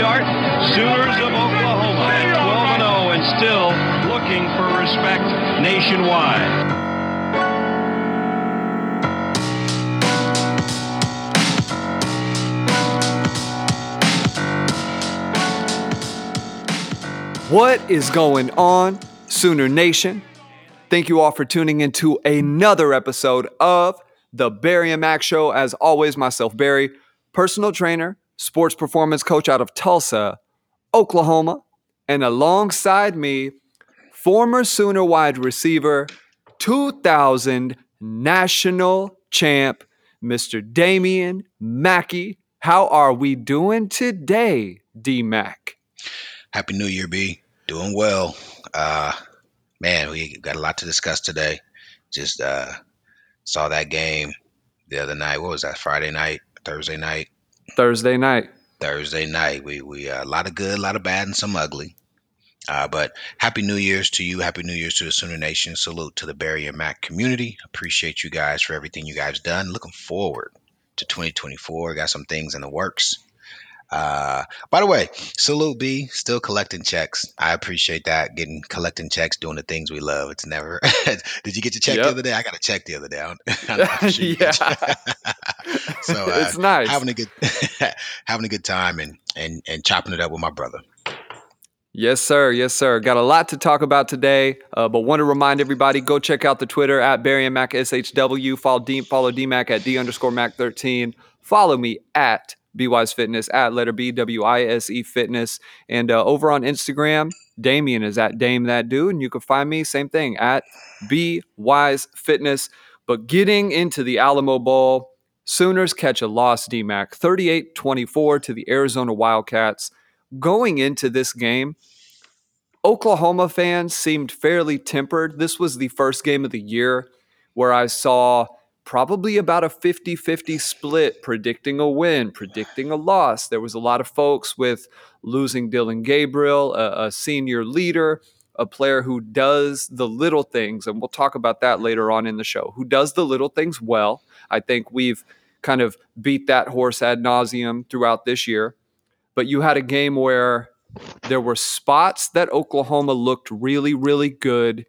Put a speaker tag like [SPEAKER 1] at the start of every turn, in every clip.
[SPEAKER 1] start. Sooners of Oklahoma at 12 0 and still looking for respect nationwide.
[SPEAKER 2] What is going on, Sooner Nation? Thank you all for tuning into another episode of the Barry and Mack Show. As always, myself, Barry, personal trainer, sports performance coach out of Tulsa, Oklahoma, and alongside me, former Sooner wide receiver, 2000 national champ, Mr. Damian Mackey. How are we doing today, D Mac?
[SPEAKER 3] Happy New Year, B. Doing well. Uh, man, we got a lot to discuss today. Just uh, saw that game the other night. What was that? Friday night, Thursday night,
[SPEAKER 2] Thursday night.
[SPEAKER 3] Thursday night. We we uh, a lot of good, a lot of bad, and some ugly. Uh, but happy New Year's to you. Happy New Year's to the Sooner Nation. Salute to the Barry and Mack community. Appreciate you guys for everything you guys done. Looking forward to 2024. Got some things in the works. Uh, by the way, salute B, still collecting checks. I appreciate that. Getting collecting checks, doing the things we love. It's never. Did you get your check
[SPEAKER 2] Yep.
[SPEAKER 3] the other day? I got a check the other day. I don't- I'm sure you
[SPEAKER 2] yeah,
[SPEAKER 3] so uh,
[SPEAKER 2] it's nice.
[SPEAKER 3] having a good having a good time and and and chopping it up with my brother.
[SPEAKER 2] Yes, sir. Yes, sir. Got a lot to talk about today, uh, but want to remind everybody go check out the Twitter at Barry and Mack SHW. Follow D, follow DMac at D underscore Mack 13. Follow me at BWise Fitness at letter B W I S E Fitness. And uh, over on Instagram, Damian is at Dame That Dude. And you can find me, same thing, at B Wise Fitness. But getting into the Alamo Bowl, Sooners catch a loss, DMAC 38 24 to the Arizona Wildcats going into this game, Oklahoma fans seemed fairly tempered. This was the first game of the year where I saw probably about a 50 50 split predicting a win, predicting a loss. There was a lot of folks with losing Dillon Gabriel, a, a senior leader, a player who does the little things, and we'll talk about that later on in the show, who does the little things well. I think we've kind of beat that horse ad nauseum throughout this year but you had a game where there were spots that Oklahoma looked really, really good,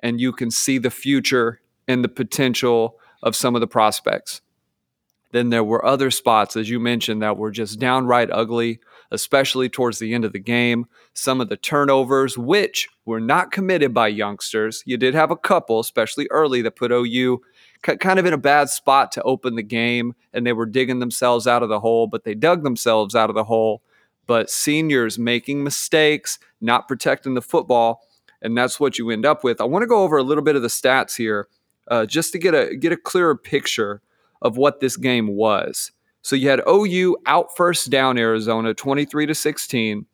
[SPEAKER 2] and you can see the future and the potential of some of the prospects. Then there were other spots, as you mentioned, that were just downright ugly, especially towards the end of the game. Some of the turnovers, which were not committed by youngsters. You did have a couple, especially early, that put OU ki- kind of in a bad spot to open the game, and they were digging themselves out of the hole, but they dug themselves out of the hole. But seniors making mistakes, not protecting the football, and that's what you end up with. I want to go over a little bit of the stats here, uh, just to get a get a clearer picture of what this game was. So you had OU out first down Arizona, twenty three to sixteen.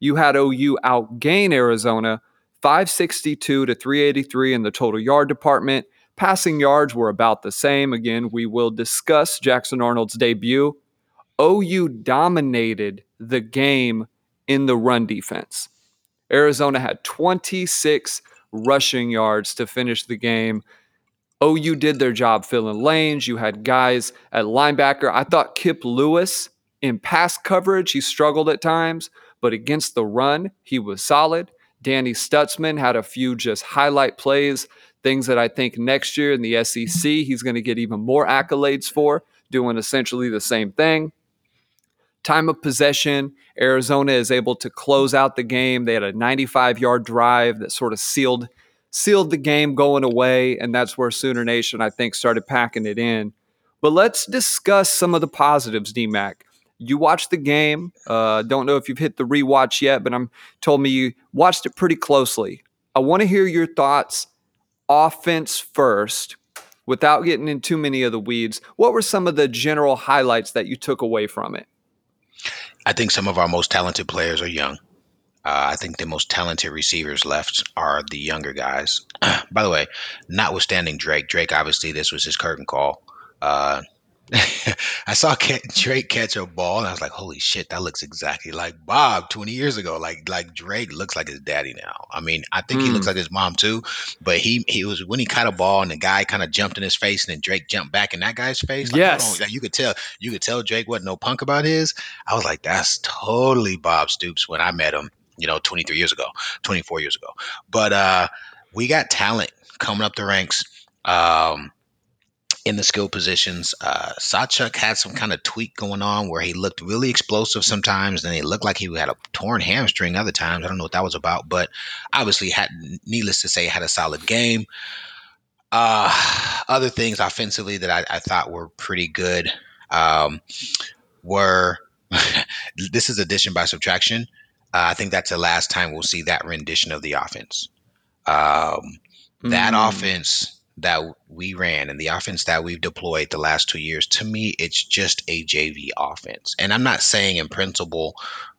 [SPEAKER 2] You had OU outgain Arizona, five sixty two to three eighty three in the total yard department. Passing yards were about the same. Again, we will discuss Jackson Arnold's debut. OU dominated the game in the run defense. Arizona had 26 rushing yards to finish the game. OU did their job filling lanes. You had guys at linebacker. I thought Kip Lewis in pass coverage, he struggled at times, but against the run, he was solid. Danny Stutsman had a few just highlight plays, things that I think next year in the SEC, he's going to get even more accolades for, doing essentially the same thing. Time of possession, Arizona is able to close out the game. They had a 95 yard drive that sort of sealed sealed the game going away, and that's where Sooner Nation, I think, started packing it in. But let's discuss some of the positives, DMAC. You watched the game. Uh, don't know if you've hit the rewatch yet, but I'm told me you watched it pretty closely. I want to hear your thoughts, offense first, without getting in too many of the weeds. What were some of the general highlights that you took away from it?
[SPEAKER 3] I think some of our most talented players are young. Uh, I think the most talented receivers left are the younger guys. By the way, notwithstanding Drake, Drake obviously this was his curtain call. Uh, I saw Drake catch a ball, and I was like, "Holy shit, that looks exactly like Bob 20 years ago." Like, like Drake looks like his daddy now. I mean, I think mm. he looks hmm. like his mom too. But he he was when he caught a ball, and the guy kind of jumped in his face, and then Drake jumped back in that guy's face.
[SPEAKER 2] Like, yes,
[SPEAKER 3] like, you could tell you could tell Drake wasn't no punk about his. I was like, "That's totally Bob Stoops." When I met him, you know, 23 years ago, 24 years ago. But uh, we got talent coming up the ranks. Um, in the skill positions. Uh, Sawchuk had some kind of tweak going on where he looked really explosive sometimes, and he looked like he had a torn hamstring other times. I don't know what that was about, but obviously, had needless to say, had a solid game. Uh, other things offensively that I, I thought were pretty good um, were this is addition by subtraction. Uh, I think that's the last time we'll see that rendition of the offense. Um, that mm. offense that we ran and the offense that we've deployed the last two years, to me, it's just a JV offense. And I'm not saying in principle,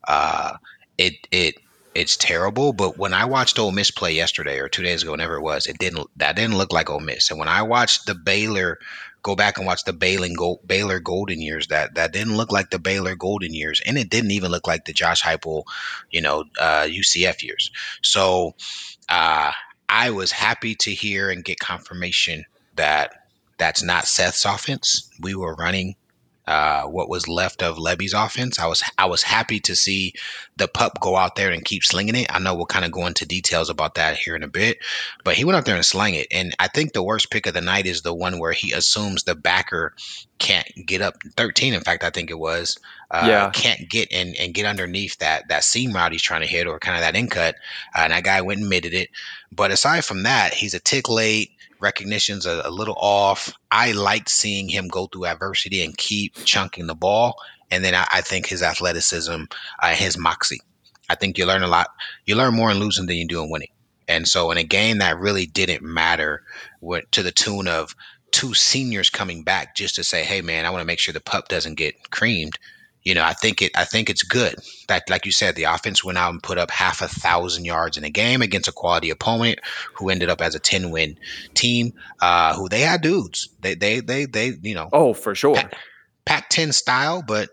[SPEAKER 3] uh, it it it's terrible. But when I watched Ole Miss play yesterday or two days ago, whenever it was, it didn't that didn't look like Ole Miss. And when I watched the Baylor, go back and watch the Baylor Baylor Golden years, that that didn't look like the Baylor Golden years, and it didn't even look like the Josh Heupel, you know, uh, UCF years. So. Uh, I was happy to hear and get confirmation that that's not Seth's offense. We were running uh, what was left of Lebby's offense. I was I was happy to see the pup go out there and keep slinging it. I know we'll kind of go into details about that here in a bit, but he went out there and slang it. And I think the worst pick of the night is the one where he assumes the backer can't get up 13. In fact, I think it was uh, yeah. can't get and, and get underneath that that seam route he's trying to hit or kind of that in cut. Uh, and that guy went and mitted it. But aside from that, he's a tick late recognition's a, a little off. I liked seeing him go through adversity and keep chunking the ball. And then I, I think his athleticism, uh, his moxie. I think you learn a lot. You learn more in losing than you do in winning. And so in a game that really didn't matter, went to the tune of two seniors coming back just to say, "Hey, man, I want to make sure the pup doesn't get creamed." You know, I think it. I think it's good that, like you said, the offense went out and put up half a thousand yards in a game against a quality opponent who ended up as a ten win team. Uh, who they had dudes. They they they they you know.
[SPEAKER 2] Oh, for sure.
[SPEAKER 3] Pac, Pac ten style, but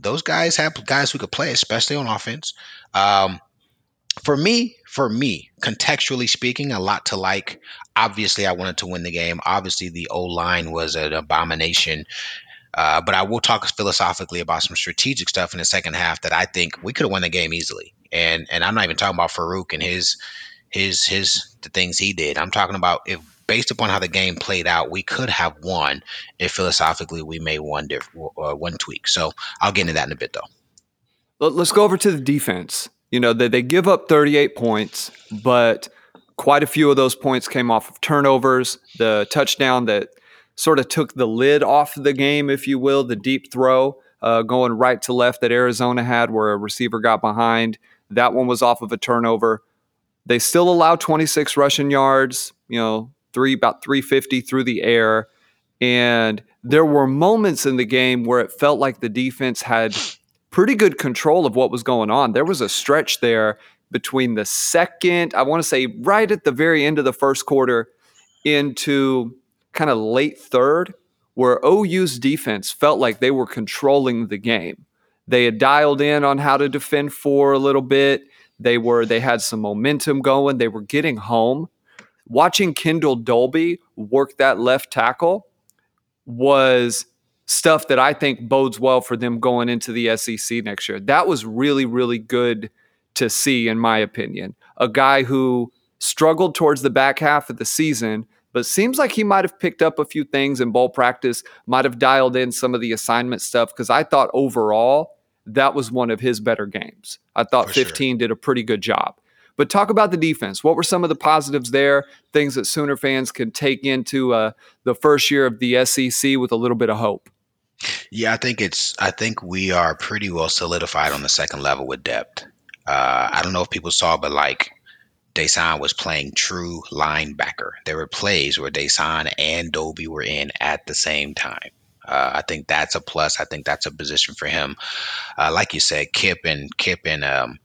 [SPEAKER 3] those guys have guys who could play, especially on offense. Um, for me, for me, contextually speaking, a lot to like. Obviously, I wanted to win the game. Obviously, the O line was an abomination uh, but I will talk philosophically about some strategic stuff in the second half that I think we could have won the game easily. And and I'm not even talking about Farooq and his his his the things he did. I'm talking about if based upon how the game played out, we could have won if philosophically we made one diff, uh, one tweak. So I'll get into that in a bit though.
[SPEAKER 2] Let's go over to the defense. You know, they, they give up 38 points, but quite a few of those points came off of turnovers. The touchdown that sort of took the lid off the game, if you will, the deep throw uh, going right to left that Arizona had where a receiver got behind. That one was off of a turnover. They still allow 26 rushing yards, you know, three about 350 through the air. And there were moments in the game where it felt like the defense had pretty good control of what was going on. There was a stretch there between the second, I want to say right at the very end of the first quarter into kind of late third where OU's defense felt like they were controlling the game. They had dialed in on how to defend for a little bit. They were they had some momentum going. They were getting home. Watching Kendel Dolby work that left tackle was stuff that I think bodes well for them going into the SEC next year. That was really really good to see in my opinion. A guy who struggled towards the back half of the season but seems like he might have picked up a few things in bowl practice, might have dialed in some of the assignment stuff because I thought overall that was one of his better games. I thought For 15 sure. did a pretty good job. But talk about the defense. What were some of the positives there? Things that Sooner fans can take into uh, the first year of the SEC with a little bit of hope.
[SPEAKER 3] Yeah, I think it's. I think we are pretty well solidified on the second level with depth. Uh, I don't know if people saw, but like Dasan was playing true linebacker. There were plays where Dasan and Dolby were in at the same time. Uh, I think that's a plus. I think that's a position for him. Uh, like you said, Kip and Kip and um,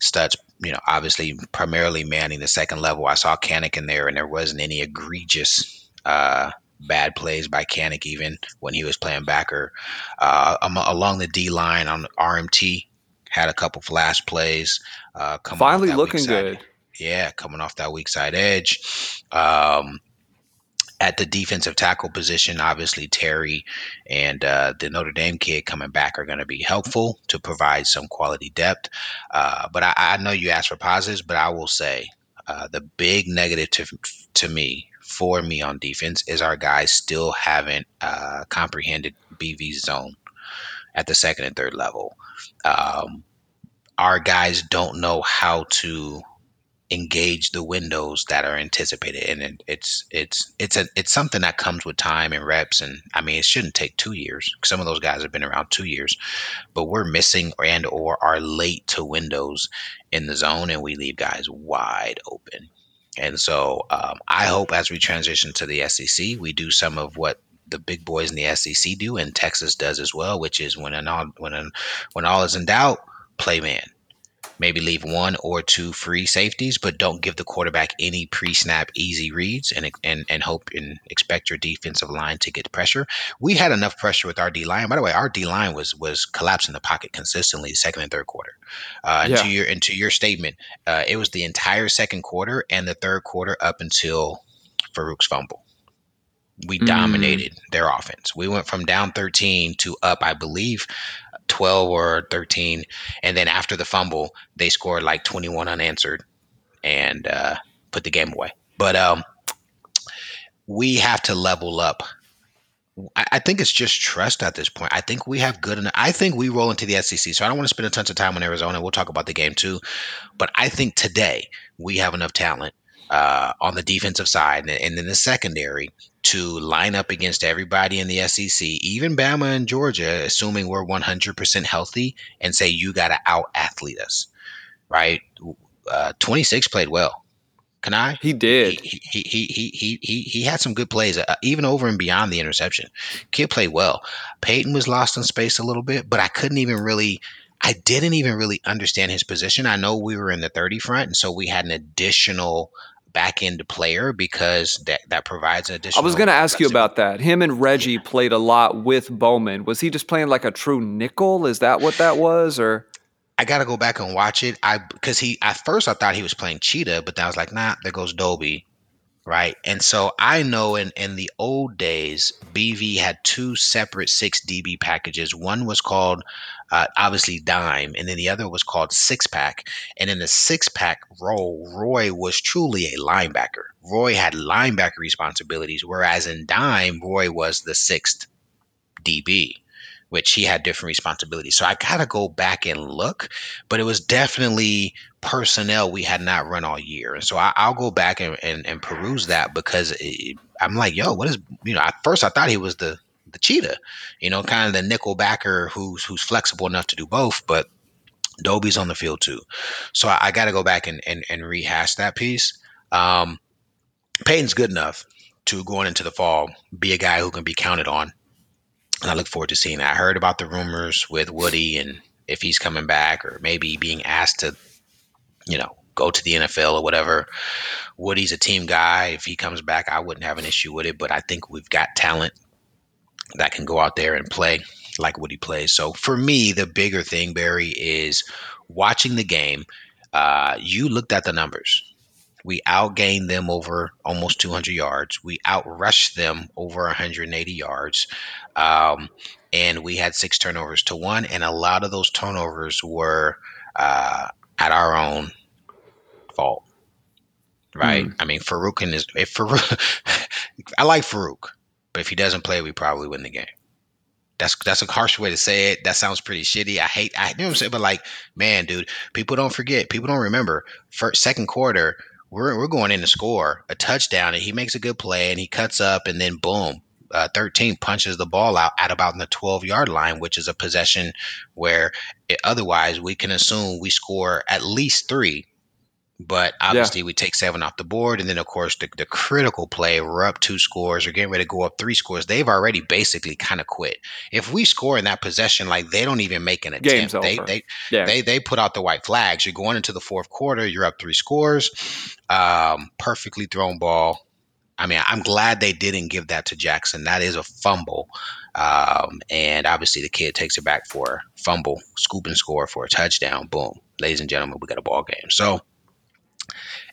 [SPEAKER 3] Stutz, you know, obviously primarily manning the second level. I saw Kanak in there, and there wasn't any egregious uh, bad plays by Kanak even when he was playing backer. Uh, along the D line on RMT, had a couple flash plays. Uh,
[SPEAKER 2] Finally looking good.
[SPEAKER 3] Yeah, coming off that weak side edge. Um, at the defensive tackle position, obviously Terry and uh, the Notre Dame kid coming back are going to be helpful to provide some quality depth. Uh, but I, I, know you asked for positives, but I will say uh, the big negative to, to me for me on defense is our guys still haven't uh, comprehended BV zone at the second and third level. Um, our guys don't know how to engage the windows that are anticipated. And it's it's it's a it's something that comes with time and reps. And i mean it shouldn't take two years. Some of those guys have been around two years but we're missing and or are late to windows in the zone and we leave guys wide open. And so um, i hope as we transition to the sec we do some of what the big boys in the sec do and texas does as well which is when an all when an, when all is in doubt play man maybe leave one or two free safeties, but don't give the quarterback any pre-snap easy reads and and and hope and expect your defensive line to get pressure. We had enough pressure with our D line. By the way, our D line was was collapsing the pocket consistently second and third quarter. Uh, yeah. to your and to your statement, uh, it was the entire second quarter and the third quarter up until Farooq's fumble. We mm. dominated their offense. We went from down 13 to up, I believe, 12 or 13. And then after the fumble, they scored like 21 unanswered and uh, put the game away. But um, we have to level up. I, I think it's just trust at this point. I think we have good enough. I think we roll into the SEC. So I don't want to spend a ton of time on Arizona. We'll talk about the game too. But I think today we have enough talent uh, on the defensive side and, and in the secondary to line up against everybody in the SEC, even Bama and Georgia, assuming we're 100% healthy, and say you got to out athlete us, right? Uh, 26 played well. Can I?
[SPEAKER 2] He did.
[SPEAKER 3] He he he he he he, he had some good plays, uh, even over and beyond the interception. Kid played well. Peyton was lost in space a little bit, but I couldn't even really. I didn't even really understand his position. I know we were in the 30 front, and so we had an additional back end player because that that provides an additional.
[SPEAKER 2] I was going to ask you about that. Him and Reggie yeah. played a lot with Bowman. Was he just playing like a true nickel? Is that what that was, or?
[SPEAKER 3] I got to go back and watch it. I because he at first I thought he was playing Cheetah, but then I was like, nah, there goes Dobie right? And so I know in, in the old days, BV had two separate 6 DB packages. One was called uh, obviously Dime, and then the other was called Six Pack. And in the Six Pack role, Roy was truly a linebacker. Roy had linebacker responsibilities, whereas in Dime, Roy was the sixth DB which he had different responsibilities. So I gotta go back and look, but it was definitely personnel we had not run all year. And so I, will go back and, and, and, peruse that because it, I'm like, yo, what is you know? At first I thought he was the the cheetah, you know, kind of the nickel backer who's who's flexible enough to do both, but Dobie's on the field too. So I, I got to go back and, and and rehash that piece. Um, Peyton's good enough to going into the fall be a guy who can be counted on and I look forward to seeing that. I heard about the rumors with Woodi and if he's coming back or maybe being asked to, you know, go to the NFL or whatever. Woodi's a team guy. If he comes back, I wouldn't have an issue with it. But I think we've got talent that can go out there and play like Woodi plays. So for me, the bigger thing, Barry, is watching the game. Uh, you looked at the numbers. We outgained them over almost 200 yards. We outrushed them over 180 yards. Um, and we had six turnovers to one. And a lot of those turnovers were uh, at our own fault. Right. Mm. I mean, Farooq is, if Farooq, I like Farooq, but if he doesn't play, we probably win the game. That's that's a harsh way to say it. That sounds pretty shitty. I hate I you know what I'm saying, but like, man, dude, people don't forget, people don't remember. First second quarter, we're we're going in to score a touchdown, and he makes a good play, and he cuts up, and then boom, uh, 13 punches the ball out at about the 12 yard line, which is a possession where it, otherwise we can assume we score at least three. But obviously, yeah. we take seven off the board. And then, of course, the, the critical play, we're up two scores, or getting ready to go up three scores. They've already basically kind of quit. If we score in that possession, like they don't even make an attempt. Game's they, over. They, yeah. they, they put out the white flags. You're going into the fourth quarter, you're up three scores. Um, perfectly thrown ball I mean, I'm glad they didn't give that to Jackson. That is a fumble. Um, and obviously, the kid takes it back for a fumble, scoop and score for a touchdown. Boom. Ladies and gentlemen, we got a ball game. So,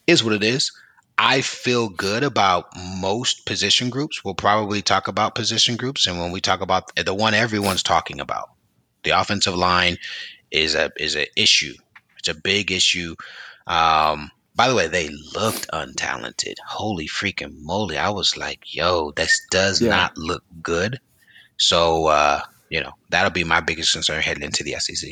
[SPEAKER 3] is what it is. I feel good about most position groups. We'll probably talk about position groups. And when we talk about the one everyone's talking about, the offensive line is a is an issue. It's a big issue. Um, by the way, they looked untalented. Holy freaking moly. I was like, yo, this does yeah. not look good. So, uh, you know, that'll be my biggest concern heading into the SEC.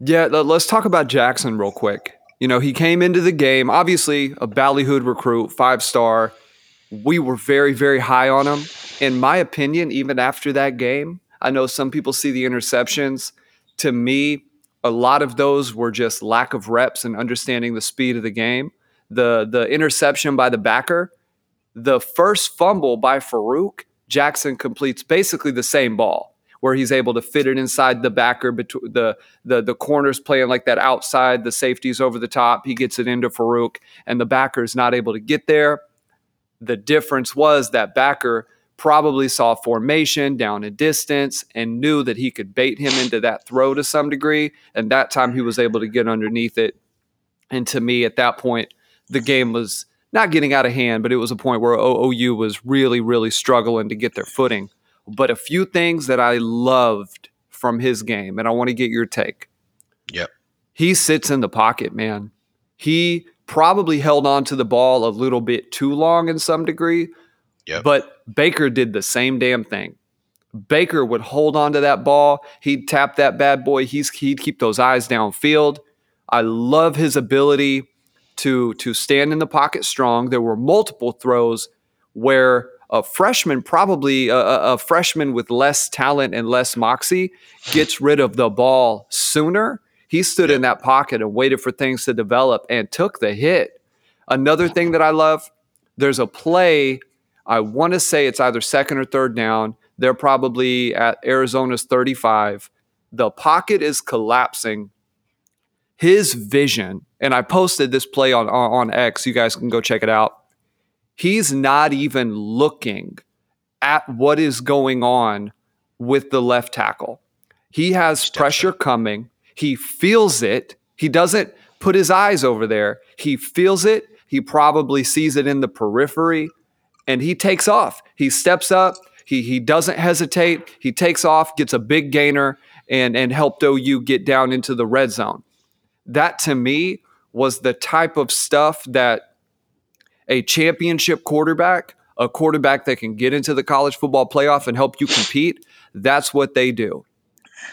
[SPEAKER 2] Yeah, let's talk about Jackson real quick. You know, he came into the game, obviously a Ballyhood recruit, five star. We were very, very high on him. In my opinion, even after that game, I know some people see the interceptions. To me, a lot of those were just lack of reps and understanding the speed of the game. The the interception by the backer, the first fumble by Farooq, Jackson completes basically the same ball where he's able to fit it inside the backer between the the the corners playing like that outside, the safeties over the top. He gets it into Farooq and the backer is not able to get there. The difference was that backer probably saw formation down a distance and knew that he could bait him into that throw to some degree. And that time he was able to get underneath it. And to me, at that point, the game was not getting out of hand, but it was a point where OU was really, really struggling to get their footing. But a few things that I loved from his game, and I want to get your take.
[SPEAKER 3] Yep.
[SPEAKER 2] He sits in the pocket, man. He probably held on to the ball a little bit too long in some degree,
[SPEAKER 3] Yep.
[SPEAKER 2] But Baker did the same damn thing. Baker would hold on to that ball. He'd tap that bad boy. He's he'd keep those eyes downfield. I love his ability to to stand in the pocket strong. There were multiple throws where a freshman, probably a, a freshman with less talent and less moxie, gets rid of the ball sooner. He stood yep. in that pocket and waited for things to develop and took the hit. Another thing that I love, there's a play I want to say it's either second or third down. They're probably at Arizona's 35. The pocket is collapsing. His vision, and I posted this play on, on, on X. You guys can go check it out. He's not even looking at what is going on with the left tackle. He has pressure coming. He feels it. He doesn't put his eyes over there. He feels it. He probably sees it in the periphery and he takes off. He steps up. He he doesn't hesitate. He takes off, gets a big gainer, and and helped OU get down into the red zone. That to me was the type of stuff that a championship quarterback, a quarterback that can get into the college football playoff and help you compete, that's what they do.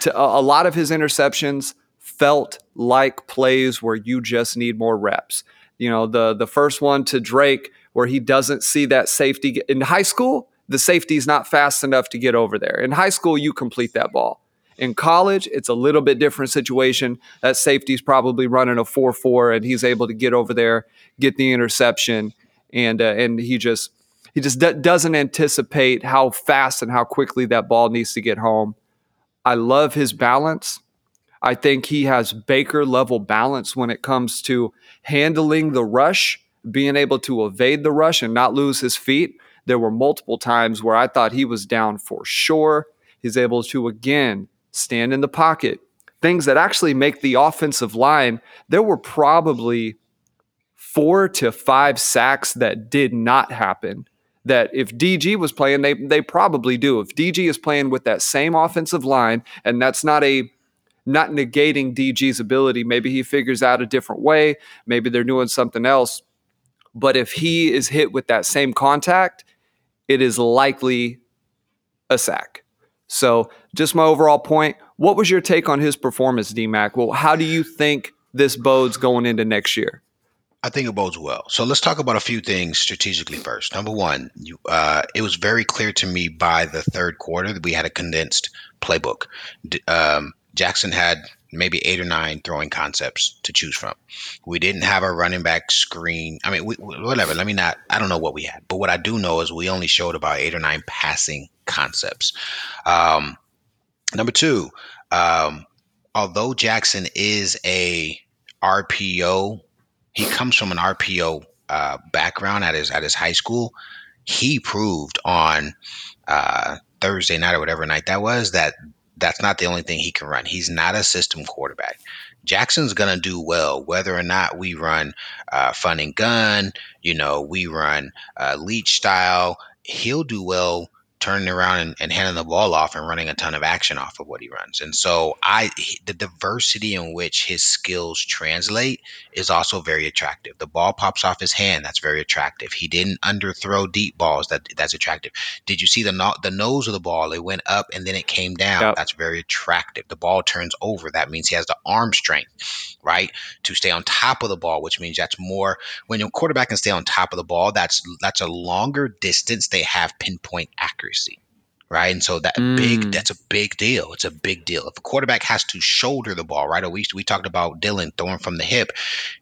[SPEAKER 2] To, a, a lot of his interceptions felt like plays where you just need more reps. You know, the the first one to Drake where he doesn't see that safety. In high school, the safety is not fast enough to get over there. In high school, you complete that ball. In college, it's a little bit different situation. That safety's probably running a 4 4, and he's able to get over there, get the interception, and, uh, and he just. He just d- doesn't anticipate how fast and how quickly that ball needs to get home. I love his balance. I think he has Baker level balance when it comes to handling the rush being able to evade the rush and not lose his feet. There were multiple times where I thought he was down for sure. He's able to again stand in the pocket. Things that actually make the offensive line, there were probably four to five sacks that did not happen. That if DG was playing, they they probably do. If DG is playing with that same offensive line, and that's not a not negating DG's ability, maybe he figures out a different way. Maybe they're doing something else. But if he is hit with that same contact, it is likely a sack. So, just my overall point. What was your take on his performance, DMAC? Well, how do you think this bodes going into next year?
[SPEAKER 3] I think it bodes well. So let's talk about a few things strategically first. Number one, you, uh, it was very clear to me by the third quarter that we had a condensed playbook. Um, Jackson had maybe eight or nine throwing concepts to choose from. We didn't have a running back screen. I mean, we, whatever. Let me not. I don't know what we had, but what I do know is we only showed about eight or nine passing concepts. Um, number two, um, although Jackson is a RPO, he comes from an RPO uh, background at his at his high school, he proved on uh, Thursday night or whatever night that was that that's not the only thing he can run. He's not a system quarterback. Jackson's gonna do well whether or not we run uh, fun and gun. You know, we run uh, Leach style. He'll do well turning around and, and, handing the ball off and running a ton of action off of what he runs. And so I the diversity in which his skills translate is also very attractive. The ball pops off his hand, that's very attractive. He didn't underthrow deep balls, that that's attractive. Did you see the no, the nose of the ball? It went up and then it came down. Yep. That's very attractive. The ball turns over. That means he has the arm strength, right? To stay on top of the ball, which means that's more when your quarterback can stay on top of the ball, that's that's a longer distance. They have pinpoint accuracy accuracy right? And so that mm. big that's a big deal. It's a big deal. If a quarterback has to shoulder the ball, right? We we talked about Dillon throwing from the hip.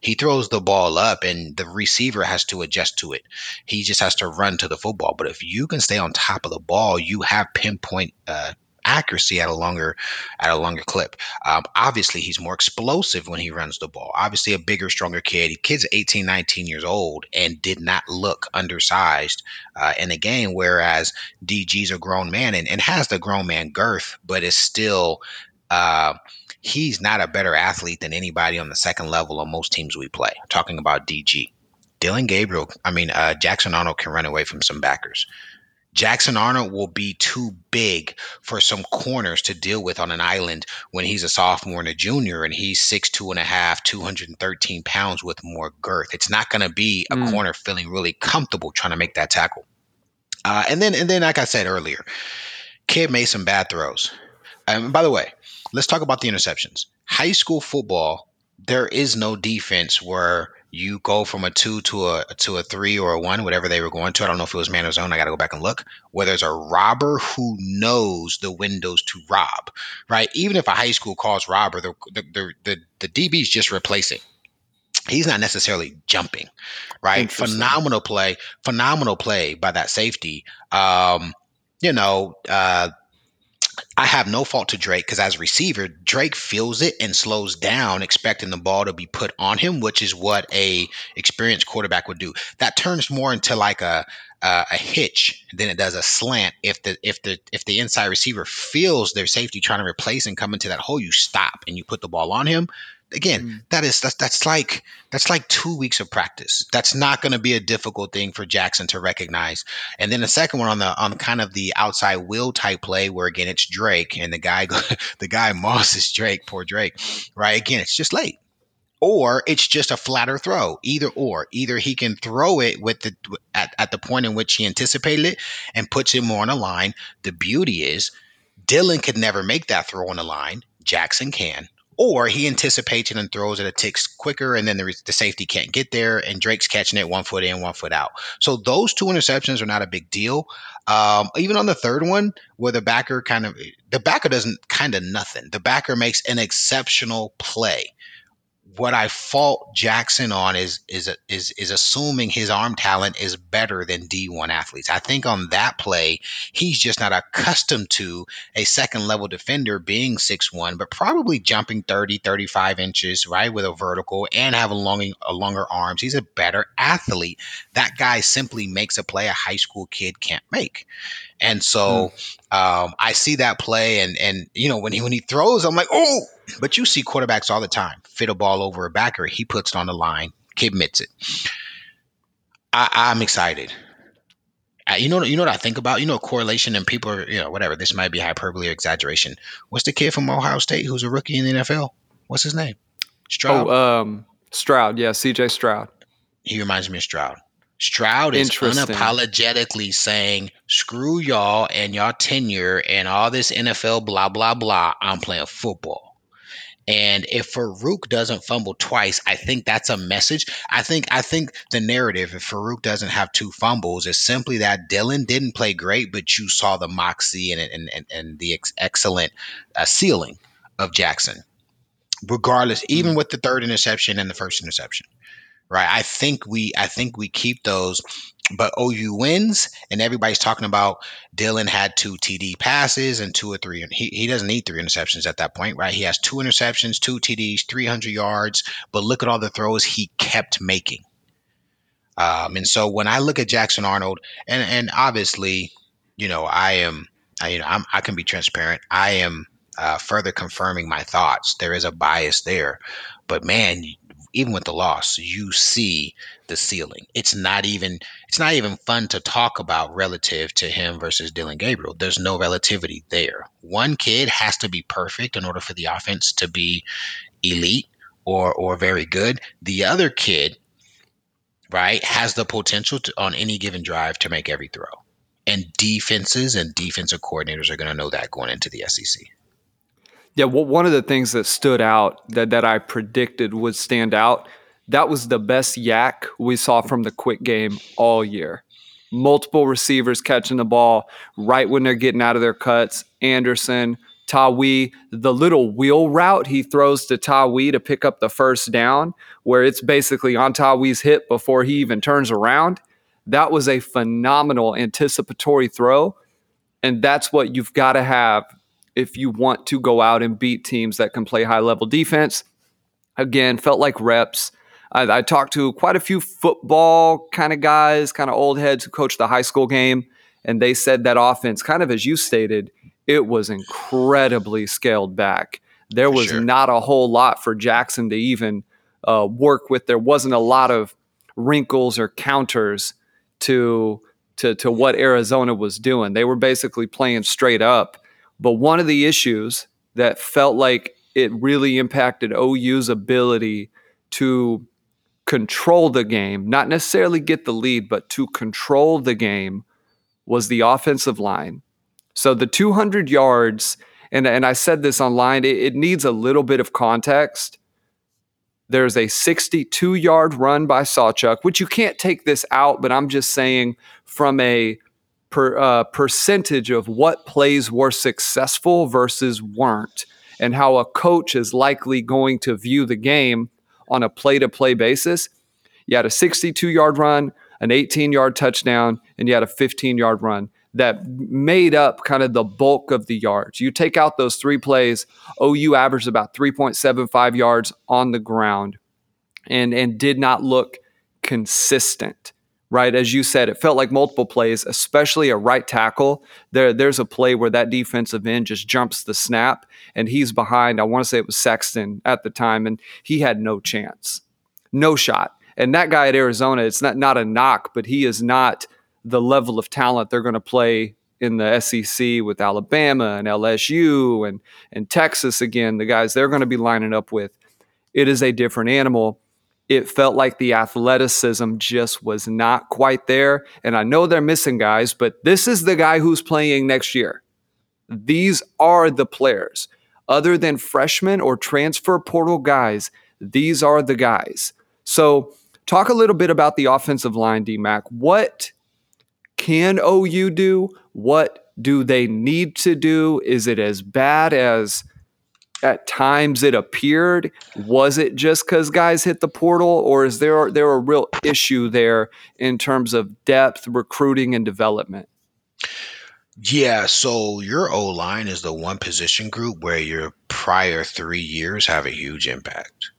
[SPEAKER 3] He throws the ball up and the receiver has to adjust to it. He just has to run to the football. But if you can stay on top of the ball, you have pinpoint uh, accuracy at a longer at a longer clip. Um, obviously, he's more explosive when he runs the ball. Obviously, a bigger, stronger kid. Kid's 18, 19 years old and did not look undersized uh, in the game. Whereas DG's a grown man and, and has the grown man girth, but is still. Uh, he's not a better athlete than anybody on the second level on most teams we play. I'm talking about DG. Dillon Gabriel, I mean, uh, Jackson Arnold can run away from some backers. Jackson Arnold will be too big for some corners to deal with on an island when he's a sophomore and a junior and he's six two and a half, 213 pounds with more girth. It's not going to be a mm. corner feeling really comfortable trying to make that tackle. Uh, and then, and then, like I said earlier, kid made some bad throws. Um, by the way, let's talk about the interceptions. High school football, there is no defense where you go from a two to a to a three or a one, whatever they were going to. I don't know if it was man or zone. I got to go back and look. Where there's a robber who knows the windows to rob, right? Even if a high school calls robber, the the the, the, the DB is just replacing. He's not necessarily jumping, right? Phenomenal play, phenomenal play by that safety. Um, you know, uh, I have no fault to Drake because as a receiver, Drake feels it and slows down, expecting the ball to be put on him, which is what a experienced quarterback would do. That turns more into like a uh, a hitch than it does a slant. If the if the if the inside receiver feels their safety trying to replace and come into that hole, you stop and you put the ball on him again mm. that is that's that's like that's like two weeks of practice. That's not going to be a difficult thing for jackson to recognize. And then the second one on the on kind of the outside will type play where again it's drake and the guy the guy moss is drake poor drake right? Again it's just late. Or it's just a flatter throw either or. Either he can throw it with the at, at the point in which he anticipated it and puts it more on a line. The beauty is dillon could never make that throw on the line. Jackson can or he anticipates it and throws it a tick quicker, and then the, the safety can't get there, and Drake's catching it one foot in, one foot out. So those two interceptions are not a big deal. Um, even on the third one, where the backer kind of the backer doesn't kind of nothing. The backer makes an exceptional play what I fault Jackson on is is is is assuming his arm talent is better than D1 athletes. I think on that play, he's just not accustomed to a second level defender being six one, but probably jumping 30, 35 inches, right, with a vertical and having long, longer arms. He's a better athlete. That guy simply makes a play a high school kid can't make. And so hmm. um, I see that play, and and you know when he when he throws, I'm like, oh. But you see quarterbacks all the time fit a ball over a backer, he puts it on the line, commits it. I, I'm excited. Uh, you know, you know what I think about. You know, correlation and people are, you know, whatever. This might be hyperbole or exaggeration. What's the kid from Ohio State who's a rookie in the NFL? What's his name?
[SPEAKER 2] Stroud. Oh, um, Stroud. Yeah, C.J. Stroud.
[SPEAKER 3] He reminds me of Stroud. Stroud is unapologetically saying, screw y'all and y'all tenure and all this NFL blah, blah, blah. I'm playing football. And if Farooq doesn't fumble twice, I think that's a message. I think I think the narrative if Farooq doesn't have two fumbles is simply that Dillon didn't play great, but you saw the moxie and and and, and the ex- excellent uh, ceiling of Jackson. Regardless, even mm-hmm. with the third interception and the first interception right? I think we I think we keep those, but OU wins, and everybody's talking about Dillon had two TD passes and two or three. He he doesn't need three interceptions at that point, right? He has two interceptions, two TDs, 300 yards, but look at all the throws he kept making. Um, and so when I look at Jackson Arnold, and and obviously, you know, I am, I, you know, I'm, I can be transparent. I am uh, further confirming my thoughts. There is a bias there, but man, even with the loss, you see the ceiling. It's not even it's not even fun to talk about relative to him versus Dillon Gabriel. There's no relativity there. One kid has to be perfect in order for the offense to be elite or or very good. The other kid, right, has the potential to on any given drive to make every throw. And defenses and defensive coordinators are going to know that going into the SEC.
[SPEAKER 2] Yeah, well, one of the things that stood out that, that I predicted would stand out, that was the best YAC we saw from the quick game all year. Multiple receivers catching the ball right when they're getting out of their cuts. Anderson, Tawee, the little wheel route he throws to Tawee to pick up the first down, where it's basically on Tawee's hip before he even turns around. That was a phenomenal anticipatory throw. And that's what you've got to have if you want to go out and beat teams that can play high level defense. Again, felt like reps. I, I talked to quite a few football kind of guys, kind of old heads who coached the high school game, and they said that offense, kind of as you stated, it was incredibly scaled back. There was sure. not a whole lot for Jackson to even uh, work with. There wasn't a lot of wrinkles or counters to to to what Arizona was doing. They were basically playing straight up but one of the issues that felt like it really impacted OU's ability to control the game, not necessarily get the lead, but to control the game was the offensive line. So the 200 yards, and, and I said this online, it, it needs a little bit of context. There's a 62 yard run by Sawchuk, which you can't take this out, but I'm just saying from a per, uh, percentage of what plays were successful versus weren't, and how a coach is likely going to view the game on a play to play basis. You had a 62 yard run, an 18 yard touchdown, and you had a 15 yard run that made up kind of the bulk of the yards. You take out those three plays, OU averaged about 3.75 yards on the ground and, and did not look consistent right? As you said, it felt like multiple plays, especially a right tackle. There, there's a play where that defensive end just jumps the snap and he's behind. I want to say it was Sexton at the time, and he had no chance, no shot. And that guy at Arizona, it's not not a knock, but he is not the level of talent they're going to play in the SEC with Alabama and LSU and and Texas again. The guys they're going to be lining up with. It is a different animal it felt like the athleticism just was not quite there. And I know they're missing guys, but this is the guy who's playing next year. These are the players. Other than freshmen or transfer portal guys, these are the guys. So, talk a little bit about the offensive line, DMAC. What can OU do? What do they need to do? Is it as bad as at times it appeared? Was it just because guys hit the portal, or is there there a real issue there in terms of depth, recruiting, and development?
[SPEAKER 3] Yeah, so your O line is the one position group where your prior three years have a huge impact.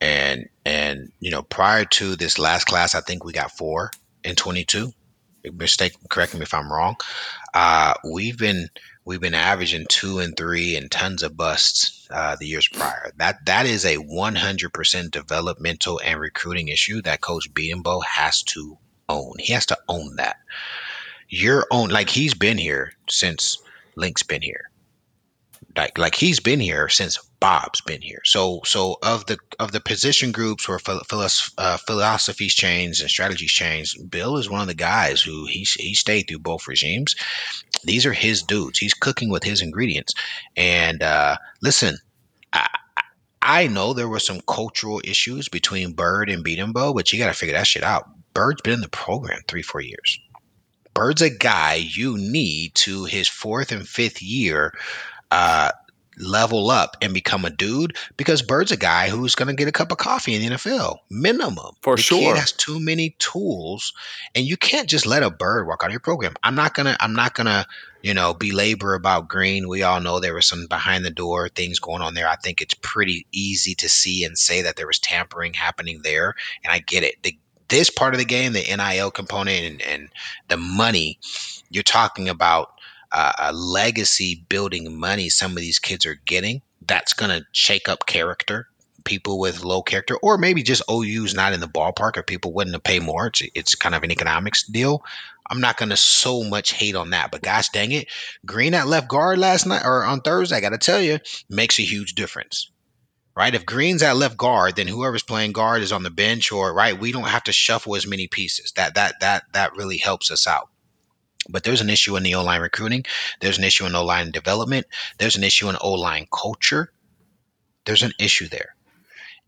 [SPEAKER 3] And and you know, prior to this last class, I think we got four in twenty two. Mistake, correct me if I'm wrong. Uh, we've been we've been averaging two and three and tons of busts uh, the years prior. That that is a 100% developmental and recruiting issue that Coach Bedenbaugh has to own. He has to own that. Your own, like he's been here since Link's been here. Like like he's been here since Bob's been here. So so of the of the position groups where uh, philosophies change and strategies change, Bill is one of the guys who he he stayed through both regimes. These are his dudes. He's cooking with his ingredients. And uh, listen, I, I know there were some cultural issues between Byrd and Bedenbaugh, but you got to figure that shit out. Byrd's been in the program three, four years. Byrd's a guy you need to his fourth and fifth year uh, level up and become a dude because Byrd's a guy who's going to get a cup of coffee in the NFL minimum.
[SPEAKER 2] For
[SPEAKER 3] the
[SPEAKER 2] sure,
[SPEAKER 3] kid has too many tools, and you can't just let a bird walk out of your program. I'm not gonna. I'm not gonna. You know, belabor about Green. We all know there was some behind the door things going on there. I think it's pretty easy to see and say that there was tampering happening there, and I get it. The this part of the game, the NIL component and, and the money, you're talking about uh, a legacy building money some of these kids are getting. That's going to shake up character. People with low character, or maybe just OU's not in the ballpark, or people willing to pay more. It's, it's kind of an economics deal. I'm not going to so much hate on that, but gosh dang it, Green at left guard last night or on Thursday, I got to tell you, makes a huge difference right? If Green's at left guard, then whoever's playing guard is on the bench, or right, we don't have to shuffle as many pieces. That that that that really helps us out. But there's an issue in the O line recruiting. There's an issue in O line development. There's an issue in O line culture. There's an issue there,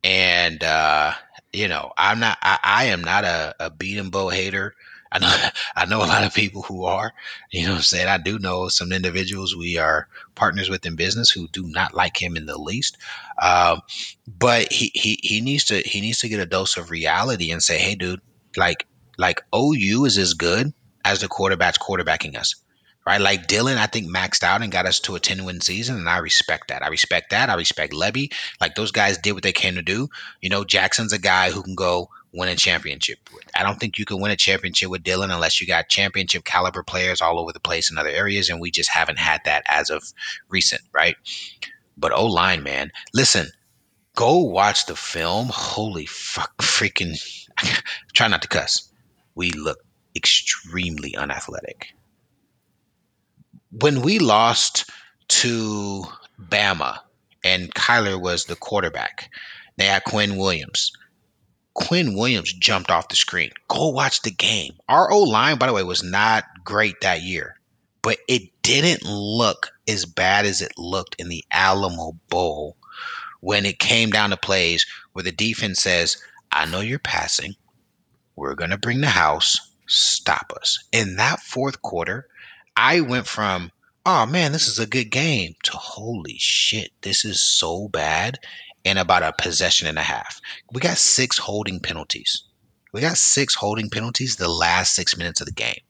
[SPEAKER 3] and uh, you know, I'm not. I, I am not a, a Bedenbaugh hater. I know I know a lot of people who are, you know I'm saying? I do know some individuals we are partners with in business who do not like him in the least. Um, but he, he he needs to he needs to get a dose of reality and say, hey dude, like like OU is as good as the quarterbacks quarterbacking us right? Like Dillon, I think maxed out and got us to a 10 win season, and I respect that. I respect that. I respect Lebby. Like those guys did what they came to do. You know, Jackson's a guy who can go win a championship. I don't think you can win a championship with Dillon unless you got championship caliber players all over the place in other areas, and we just haven't had that as of recent, right? But O line, man, listen, go watch the film. Holy fuck, freaking! try not to cuss. We look extremely unathletic. When we lost to Bama and Kyler was the quarterback, they had Quinn Williams Quinn Williams jumped off the screen. Go watch the game. Our O line, by the way, was not great that year, but it didn't look as bad as it looked in the Alamo Bowl when it came down to plays where the defense says, I know you're passing. We're going to bring the house. Stop us. In that fourth quarter, I went from, oh man, this is a good game to holy shit, this is so bad in about a possession and a half. We got six holding penalties. We got six holding penalties the last six minutes of the game.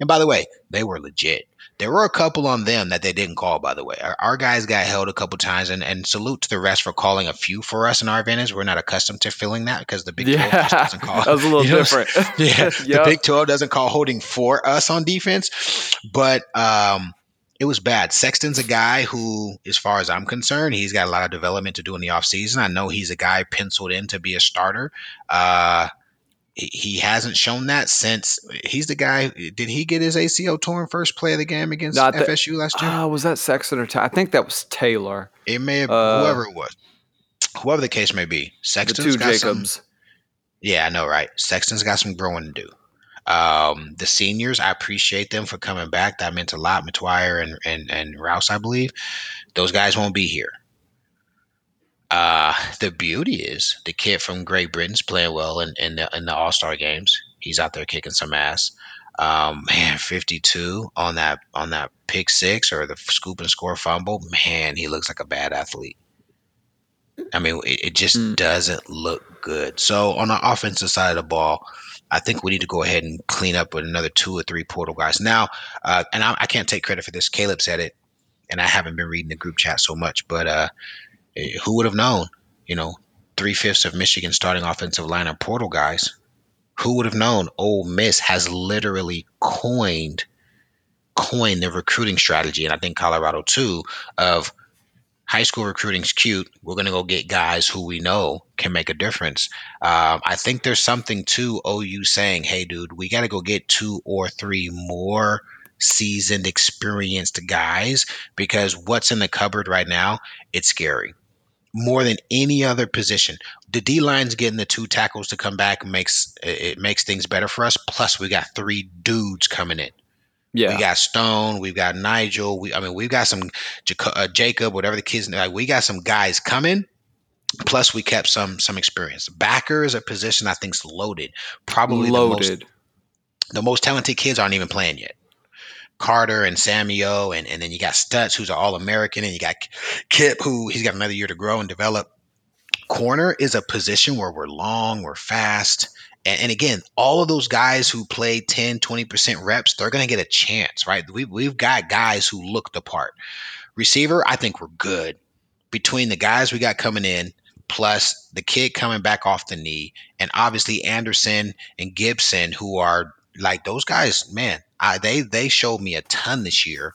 [SPEAKER 3] And by the way, they were legit. There were a couple on them that they didn't call, by the way. Our, our, guys got held a couple times, and, and salute to the rest for calling a few for us in our advantage. We're not accustomed to feeling that because the Big 12 yeah, just doesn't call.
[SPEAKER 2] That was a little you know, different.
[SPEAKER 3] yeah, yep. the Big 12 doesn't call holding for us on defense. But um, it was bad. Sexton's a guy who, as far as I'm concerned, he's got a lot of development to do in the offseason. I know he's a guy penciled in to be a starter. Uh, he hasn't shown that since he's the guy. Did he get his ACL torn first play of the game against Not FSU that, last year?
[SPEAKER 2] Uh, was that Sexton or Taylor? I think that was Taylor.
[SPEAKER 3] It may have uh, whoever it was, whoever the case may be. Sexton's
[SPEAKER 2] the two Jacobs.
[SPEAKER 3] Some, yeah, I know, right? Sexton's got some growing to do. Um, the seniors, I appreciate them for coming back. That meant a lot. McTwire and and and Rouse, I believe, those guys won't be here. Uh, the beauty is the kid from Great Britain's playing well in, in the in the All Star games. He's out there kicking some ass. Um, man, 52 on that on that pick six or the scoop and score fumble. Man, he looks like a bad athlete. I mean, it, it just mm. doesn't look good. So on the offensive side of the ball, I think we need to go ahead and clean up with another two or three portal guys. Now, uh, and I, I, can't take credit for this. Caleb said it, and I haven't been reading the group chat so much, but uh, who would have known? You know, three fifths of Michigan starting offensive line are portal guys. Who would have known? Ole Miss has literally coined coined the recruiting strategy, and I think Colorado too, of high school recruiting's cute. We're going to go get guys who we know can make a difference. Um, I think there's something to OU saying, hey, dude, we got to go get two or three more seasoned, experienced guys because what's in the cupboard right now, it's scary. More than any other position, the D line's getting the two tackles to come back makes it makes things better for us. Plus, we got three dudes coming in. Yeah. We got Stone, we've got Nigel. We, I mean, we've got some uh, Jacob, whatever the kids. Like, we got some guys coming. Plus, we kept some some experience. Backer is a position I think's loaded. Probably loaded. The most, the most talented kids aren't even playing yet. Carter and Samuel, and, and then you got Stutz, who's an All American, and you got Kip, who he's got another year to grow and develop. Corner is a position where we're long, we're fast, and, and again, all of those guys who play 10, 20% reps, they're going to get a chance, right? We, we've got guys who look the part. Receiver, I think we're good. Between the guys we got coming in, plus the kid coming back off the knee, and obviously Anderson and Gibson, who are like those guys, man, I, they they showed me a ton this year.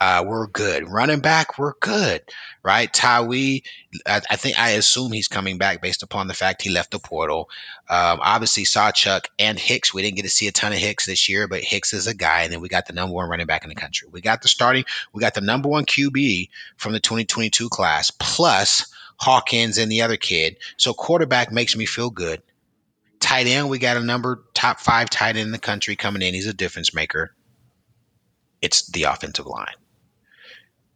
[SPEAKER 3] Uh, we're good. Running back, we're good, right? Tyree, I, I, think I assume he's coming back based upon the fact he left the portal. Um, obviously, Sawchuk and Hicks. We didn't get to see a ton of Hicks this year, but Hicks is a guy. And then we got the number one running back in the country. We got the starting. We got the number one QB from the 2022 class, plus Hawkins and the other kid. So quarterback makes me feel good. Tight end, we got a number top five tight end in the country coming in. He's a difference maker. It's the offensive line.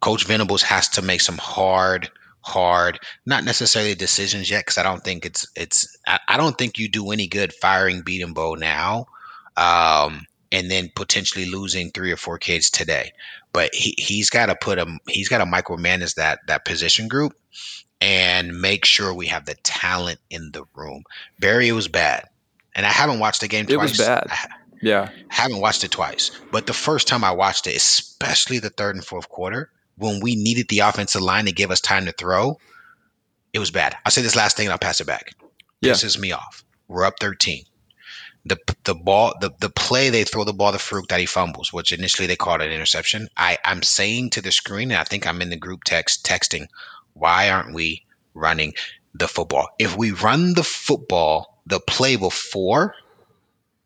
[SPEAKER 3] Coach Venables has to make some hard, hard, not necessarily decisions yet, because I don't think it's it's I, I, don't think you do any good firing Bedenbaugh now, um, and then potentially losing three or four kids today. But he he's got to put him he's got to micromanage that that position group and make sure we have the talent in the room. Barry was bad, and I haven't watched the game
[SPEAKER 2] it
[SPEAKER 3] twice.
[SPEAKER 2] was bad.
[SPEAKER 3] I,
[SPEAKER 2] yeah,
[SPEAKER 3] haven't watched it twice, but the first time I watched it, especially the third and fourth quarter, when we needed the offensive line to give us time to throw, it was bad. I'll say this last thing and I'll pass it back. Yeah. Pisses me off. We're up 13. The the ball the, the play they throw the ball to Farooq that he fumbles, which initially they called an interception. I, I'm saying to the screen, and I think I'm in the group text texting, why aren't we running the football? If we run the football the play before,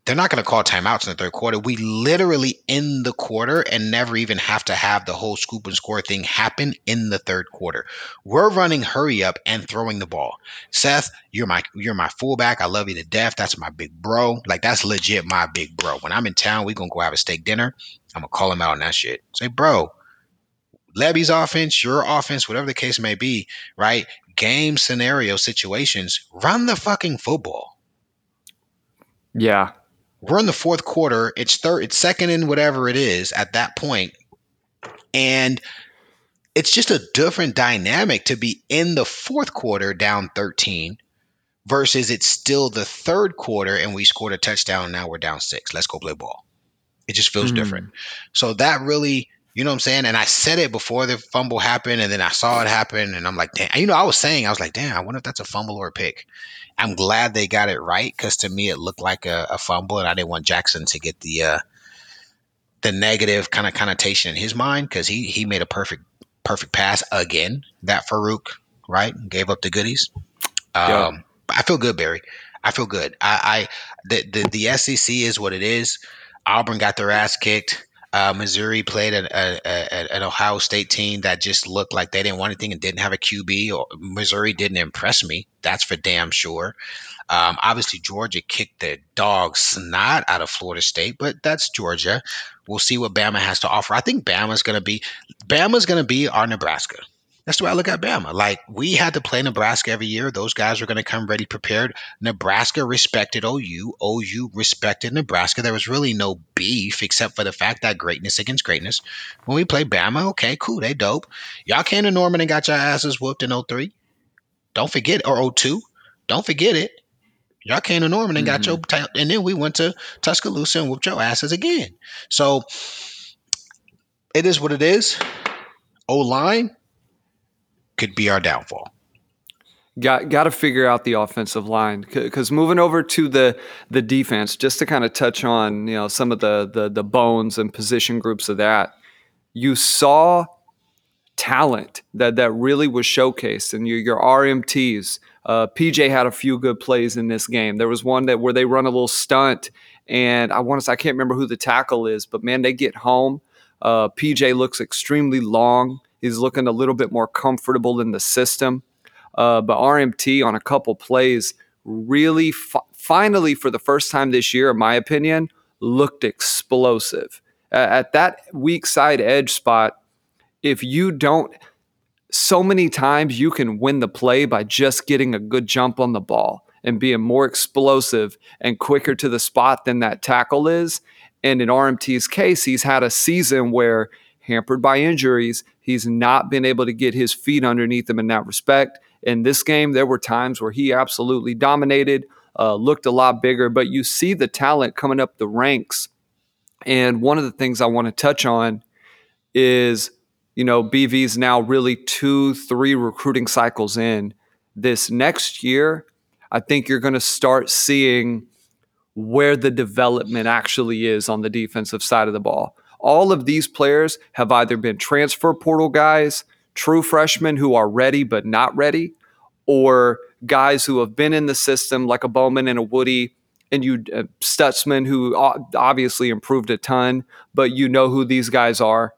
[SPEAKER 3] they're not going to call timeouts in the third quarter. We literally end the quarter and never even have to have the whole scoop and score thing happen in the third quarter. We're running hurry up and throwing the ball. Seth, you're my you're my fullback. I love you to death. That's my big bro. Like that's legit my big bro. When I'm in town, we gonna go have a steak dinner. I'm gonna call him out on that shit. Say, bro, Lebby's offense, your offense, whatever the case may be, right? Game scenario situations, run the fucking football.
[SPEAKER 2] Yeah,
[SPEAKER 3] we're in the fourth quarter. It's third, it's second in whatever it is at that point, and it's just a different dynamic to be in the fourth quarter down 13 versus it's still the third quarter and we scored a touchdown. Now we're down six. Let's go play ball. It just feels mm. different. So that really, you know what I'm saying? And I said it before the fumble happened, and then I saw it happen, and I'm like, damn. You know, I was saying, I was like, damn, I wonder if that's a fumble or a pick. I'm glad they got it right because to me it looked like a, a, fumble, and I didn't want Jackson to get the uh, the negative kind of connotation in his mind because he he made a perfect perfect pass again. That Farooq right gave up the goodies. Um, I feel good, Barry. I feel good. I, I the, the the SEC is what it is. Auburn got their ass kicked. Uh, Missouri played an, a, a, an Ohio State team that just looked like they didn't want anything and didn't have a QB. Or Missouri didn't impress me. That's for damn sure. Um, obviously, Georgia kicked the dog snot out of Florida State, but that's Georgia. We'll see what Bama has to offer. I think Bama's going to be Bama's going to be our Nebraska. That's the way I look at Bama. Like we had to play Nebraska every year. Those guys were going to come ready prepared. Nebraska respected OU. OU respected Nebraska. There was really no beef except for the fact that greatness against greatness. When we play Bama, okay, cool, they dope. Y'all came to Norman and got your asses whooped in 03. Don't forget, or 02. Don't forget it. Y'all came to Norman and mm-hmm. got your, and then we went to Tuscaloosa and whooped your asses again. So it is what it is. O line, could be our downfall.
[SPEAKER 2] Got got to figure out the offensive line because moving over to the the defense, just to kind of touch on you know some of the the the bones and position groups of that, you saw talent that that really was showcased, and your your RMTs. Uh, PJ had a few good plays in this game. There was one that where they run a little stunt, and I want to say I can't remember who the tackle is, but man, they get home. Uh, PJ looks extremely long. He's looking a little bit more comfortable in the system. Uh, but RMT on a couple plays really fi- finally, for the first time this year, in my opinion, looked explosive. Uh, at that weak side edge spot, if you don't, so many times you can win the play by just getting a good jump on the ball and being more explosive and quicker to the spot than that tackle is. And in RMT's case, he's had a season where hampered by injuries. He's not been able to get his feet underneath him in that respect. In this game, there were times where he absolutely dominated, uh, looked a lot bigger, but you see the talent coming up the ranks. And one of the things I want to touch on is, you know, BV's now really two, three recruiting cycles in. this next year, I think you're going to start seeing where the development actually is on the defensive side of the ball. All of these players have either been transfer portal guys, true freshmen who are ready but not ready, or guys who have been in the system like a Bowman and a Woodi and you uh, Stutsman who obviously improved a ton, but you know who these guys are.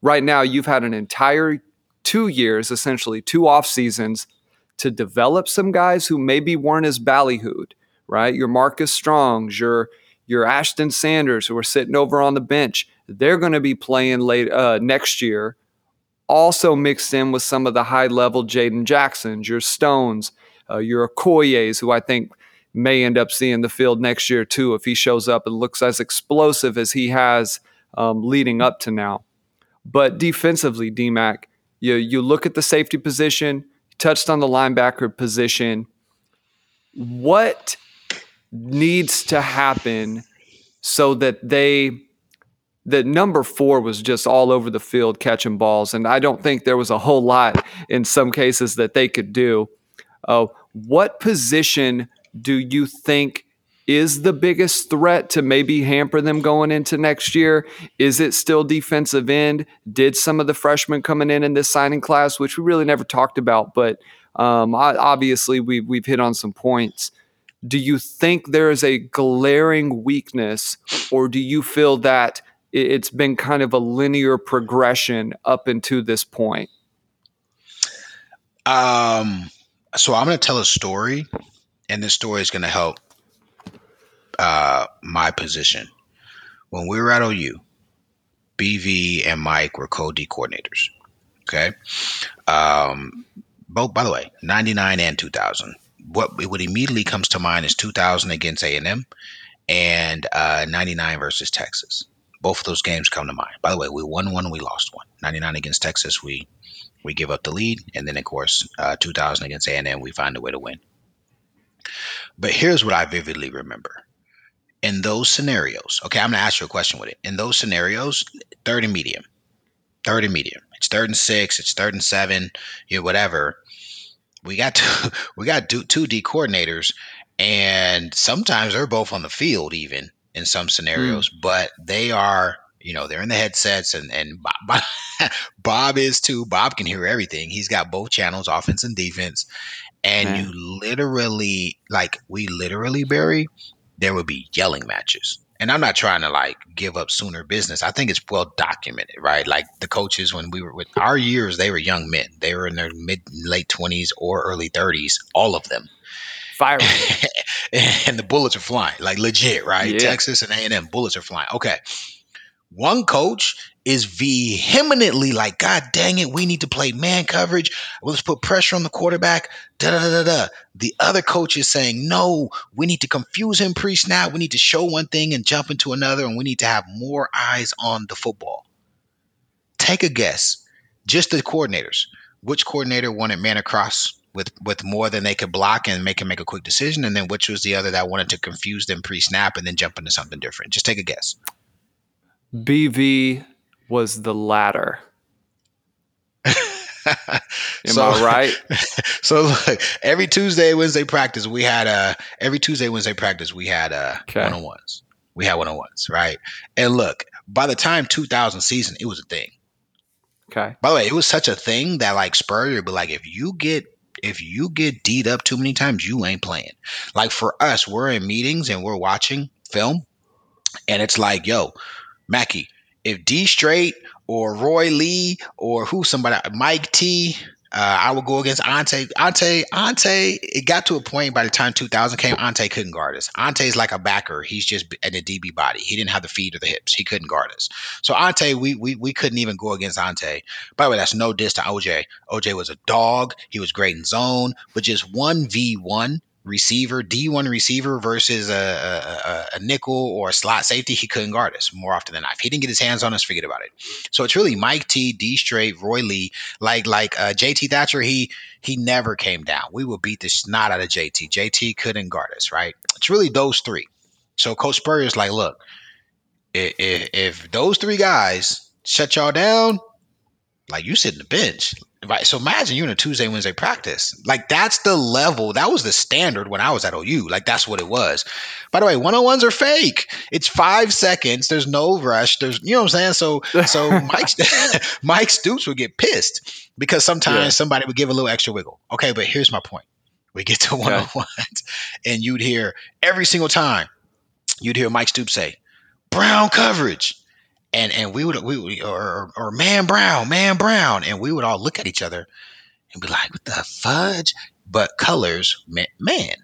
[SPEAKER 2] Right now, you've had an entire two years, essentially two off seasons, to develop some guys who maybe weren't as ballyhooed. Right, your Marcus Strongs, your your Ashton Sanders, who are sitting over on the bench. They're going to be playing late uh, next year. Also mixed in with some of the high level Jaden Jacksons, your Stones, uh, your Okoyes, who I think may end up seeing the field next year too if he shows up and looks as explosive as he has um, leading up to now. But defensively, DMAC, you you look at the safety position, touched on the linebacker position. What needs to happen so that they that number four was just all over the field catching balls, and I don't think there was a whole lot in some cases that they could do. Uh, what position do you think is the biggest threat to maybe hamper them going into next year? Is it still defensive end? Did some of the freshmen coming in in this signing class, which we really never talked about, but um, obviously we, we've hit on some points. Do you think there is a glaring weakness, or do you feel that it's been kind of a linear progression up into this point?
[SPEAKER 3] Um, so I'm going to tell a story, and this story is going to help uh, my position. When we were at OU, BV and Mike were co D coordinators. Okay. Um, both, by the way, 99 and 2000. What what immediately comes to mind is 2000 against A&M and uh, 99 versus Texas. Both of those games come to mind. By the way, we won one, we lost one. 99 against Texas, we we give up the lead, and then of course, uh, 2000 against A&M, we find a way to win. But here's what I vividly remember. In those scenarios, okay, I'm gonna ask you a question with it. In those scenarios, third and medium, third and medium. It's third and six. It's third and seven. You know, whatever. We got two, we got two D coordinators, and sometimes they're both on the field, even in some scenarios. Mm. But they are, you know, they're in the headsets, and and Bob, Bob is too. Bob can hear everything. He's got both channels, offense and defense, and Man. you literally, like, we literally, Barry, there would be yelling matches and I'm not trying to like give up sooner business. I think it's well documented, right? Like the coaches when we were with our years, they were young men. They were in their mid late twenties or early thirties, all of them.
[SPEAKER 2] Fire.
[SPEAKER 3] and the bullets are flying, like legit, right? Yeah. Texas and A and M bullets are flying. Okay. One coach is vehemently like, God dang it, we need to play man coverage. Let's put pressure on the quarterback. Da da da da. The other coach is saying, no, we need to confuse him pre snap. We need to show one thing and jump into another, and we need to have more eyes on the football. Take a guess, just the coordinators. Which coordinator wanted man across with with more than they could block and make him make a quick decision, and then which was the other that wanted to confuse them pre snap and then jump into something different? Just take a guess.
[SPEAKER 2] BV was the latter. Am so, I right?
[SPEAKER 3] So look, every Tuesday, Wednesday practice, we had uh every Tuesday, Wednesday practice, we had uh one on ones. We had one on ones, right? And look, by the time 2000 season, it was a thing.
[SPEAKER 2] Okay.
[SPEAKER 3] By the way, it was such a thing that like Spurrier would be like, if you get if you get D'd up too many times, you ain't playing. Like for us, we're in meetings and we're watching film, and it's like, yo, Mackey, if D Strait or Roy Lee or who somebody Mike T, uh, I would go against Ante. Ante, Ante, it got to a point by the time 2000 came, Ante couldn't guard us. Ante's like a backer. He's just in a DB body. He didn't have the feet or the hips. He couldn't guard us. So Ante, we we, we couldn't even go against Ante. By the way, that's no diss to OJ. OJ was a dog. He was great in zone, but just one v one receiver, D1 receiver versus a, a, a, nickel or a slot safety, he couldn't guard us more often than not. If he didn't get his hands on us, forget about it. So it's really Mike T, D Strait, Roy Lee, like like uh, JT Thatcher. He he never came down. We would beat the snot out of JT. JT couldn't guard us, right? It's really those three. So Coach Spurrier is like, look, if, if those three guys shut y'all down, like you sit in the bench Right. So imagine you're in a Tuesday, Wednesday practice. Like that's the level. That was the standard when I was at OU. Like that's what it was. By the way, one on ones are fake. It's five seconds. There's no rush. There's you know what I'm saying. So so Mike Mike Stoops would get pissed because sometimes yeah. somebody would give a little extra wiggle. Okay, but here's my point. We get to one on ones, and you'd hear every single time. You'd hear Mike Stoops say, "Brown coverage." And and we would we would, or or man Brown, man Brown, and we would all look at each other and be like, "What the fudge?" But colors meant man.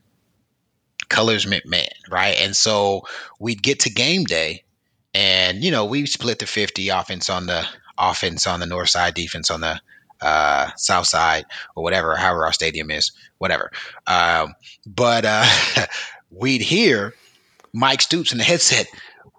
[SPEAKER 3] Colors meant man, right? And so we'd get to game day, and you know we split the fifty offense on the offense on the north side, defense on the uh, south side, or whatever, however our stadium is, whatever. Um, but uh, we'd hear Mike Stoops in the headset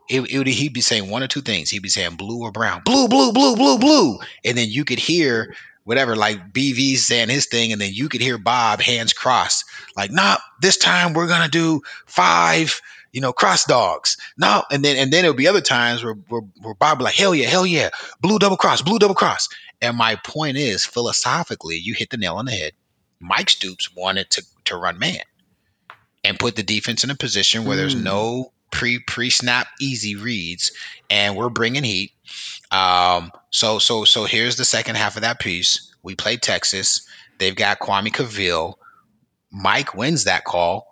[SPEAKER 3] it, it would, he'd be saying one or two things. He'd be saying blue or brown, blue, blue, blue, blue, blue, and then you could hear whatever, like BV saying his thing, and then you could hear Bob hands crossed, like, nah, this time we're gonna do five, you know, cross dogs. No, and then and then it'll be other times where, where, where Bob like, hell yeah, hell yeah, blue double cross, blue double cross. And my point is, philosophically, you hit the nail on the head. Mike Stoops wanted to to run man and put the defense in a position where mm. there's no pre pre snap easy reads, and we're bringing heat. Um, so so so here's the second half of that piece. We play Texas. They've got Kwame Cavil. Mike wins that call.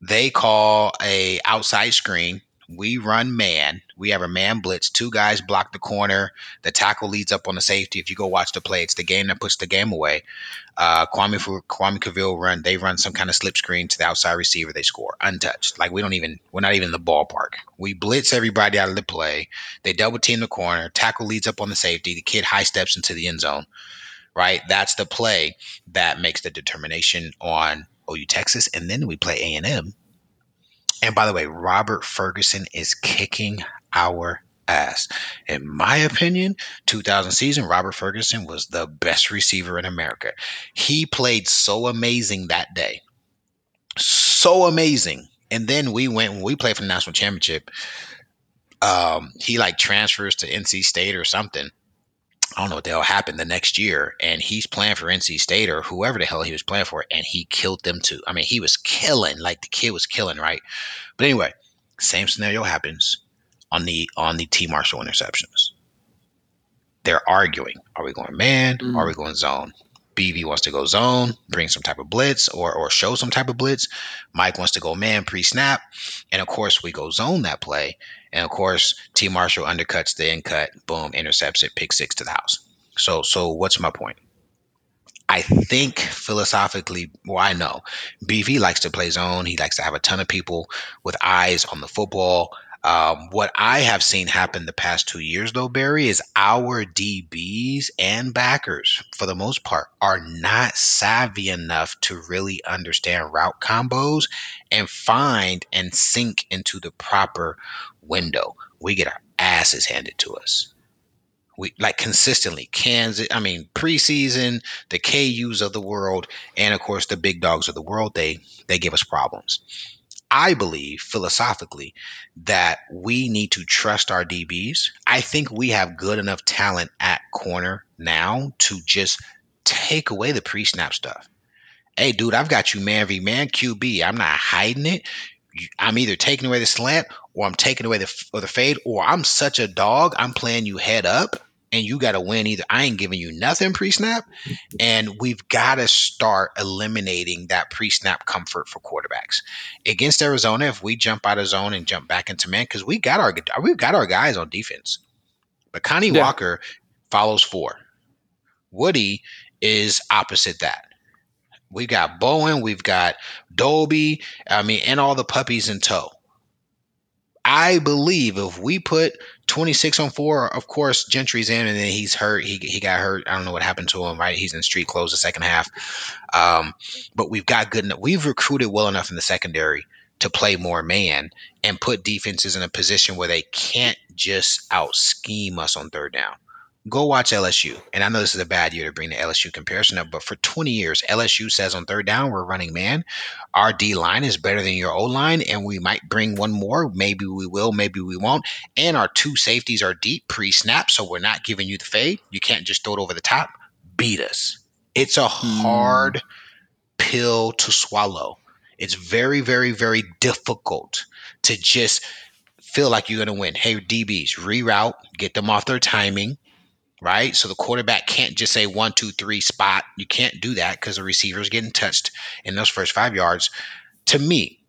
[SPEAKER 3] They call a outside screen. We run man. We have a man blitz. Two guys block the corner. The tackle leads up on the safety. If you go watch the play, it's the game that puts the game away. Uh, Kwame Kwame Cavil run. They run some kind of slip screen to the outside receiver. They score untouched. Like we don't even. We're not even in the ballpark. We blitz everybody out of the play. They double team the corner. Tackle leads up on the safety. The kid high steps into the end zone. Right. That's the play that makes the determination on OU Texas, and then we play A and M and by the way, Robert Ferguson is kicking our ass. In my opinion, 2000 season, Robert Ferguson was the best receiver in America. He played so amazing that day. So amazing. And then we went when we played for the national championship. Um, he like transfers to NC State or something. I don't know what the hell happened the next year, and he's playing for NC State or whoever the hell he was playing for, and he killed them too. I mean, he was killing, like the kid was killing, right? But anyway, same scenario happens on the on the T Marshall interceptions. They're arguing: Are we going man? Mm. Are we going zone? BV wants to go zone, bring some type of blitz or or show some type of blitz. Mike wants to go man pre-snap, and of course we go zone that play. And of course T Marshall undercuts the in cut, boom, intercepts it, pick six to the house. So so what's my point? I think philosophically, well, I know BV likes to play zone. He likes to have a ton of people with eyes on the football. Um, what I have seen happen the past two years, though, Barry, is our DBs and backers, for the most part, are not savvy enough to really understand route combos and find and sink into the proper window. We get our asses handed to us. We like consistently Kansas. I mean, preseason, the KUs of the world, and of course the big dogs of the world. They they give us problems. I believe philosophically that we need to trust our DBs. I think we have good enough talent at corner now to just take away the pre snap stuff. Hey, dude, I've got you man v man QB. I'm not hiding it. I'm either taking away the slant or I'm taking away the or the fade, or I'm such a dog. I'm playing you head up and you got to win either. I ain't giving you nothing pre snap. And we've got to start eliminating that pre snap comfort for quarterbacks. Against Arizona, if we jump out of zone and jump back into man, because we got our we've got our guys on defense. But Kani yeah. Walker follows four. Woodi is opposite that. We got Bowen, we've got Dolby, I mean, and all the puppies in tow. I believe if we put 26 on four, of course, Gentry's in and then he's hurt. He, he got hurt. I don't know what happened to him, right? He's in street clothes the second half. Um, but we've got good enough. We've recruited well enough in the secondary to play more man and put defenses in a position where they can't just out scheme us on third down go watch LSU. And I know this is a bad year to bring the LSU comparison up, but for 20 years, LSU says on third down, we're running man. Our D line is better than your O line, and we might bring one more. Maybe we will, maybe we won't. And our two safeties are deep pre snap, so we're not giving you the fade. You can't just throw it over the top. Beat us. It's a hmm. hard pill to swallow. It's very, very, very difficult to just feel like you're going to win. Hey, DBs, reroute, get them off their timing, right? So the quarterback can't just say one, two, three spot. You can't do that because the receiver's getting touched in those first five yards. To me,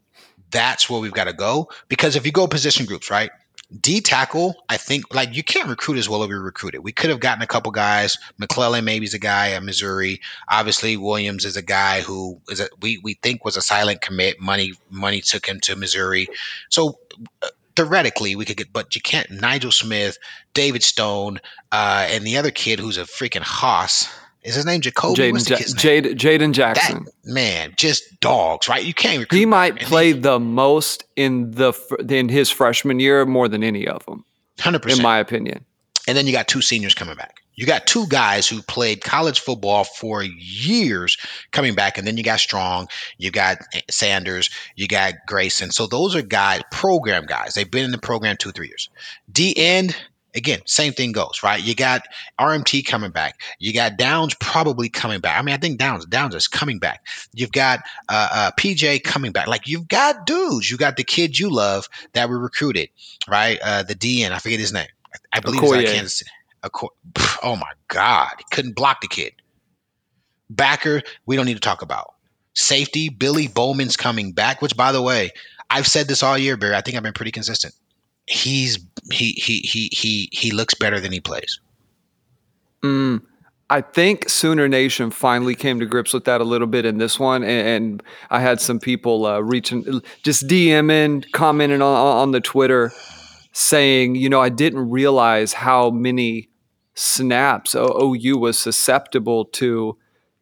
[SPEAKER 3] that's where we've got to go. Because if you go position groups, right? D tackle, I think like you can't recruit as well as we recruited. We could have gotten a couple guys. McClellan maybe is a guy at Missouri. Obviously, Williams is a guy who is a we we think was a silent commit. Money money took him to Missouri. So uh, theoretically we could get, but you can't. Nigel Smith, David Stone, uh, and the other kid who's a freaking hoss. Is his name Jacoby?
[SPEAKER 2] Jaden, ja- Jade, Jaden Jackson.
[SPEAKER 3] That, man, just dogs, right? You can't.
[SPEAKER 2] Recruit he might play the most in the in his freshman year more than any of them.
[SPEAKER 3] Hundred percent,
[SPEAKER 2] in my opinion.
[SPEAKER 3] And then you got two seniors coming back. You got two guys who played college football for years coming back, and then you got Strong, you got Sanders, you got Grayson. So those are guys, program guys. They've been in the program two, three years. D end, again, same thing goes, right? You got RMT coming back. You got Downs probably coming back. I mean, I think Downs Downs is coming back. You've got uh, uh, PJ coming back. Like you've got dudes. You got the kid you love that we recruited, right? Uh, the DN, I forget his name. I believe Okoye. it's Kansas City. Oh my God, he couldn't block the kid. Backer, we don't need to talk about. Safety, Billy Bowman's coming back. Which, by the way, I've said this all year, Barry. I think I've been pretty consistent. He's he he he he he looks better than he plays.
[SPEAKER 2] Mm, I think Sooner Nation finally came to grips with that a little bit in this one, and, and I had some people uh, reaching, just DMing, commenting on, on the Twitter, saying, you know, I didn't realize how many snaps OU was susceptible to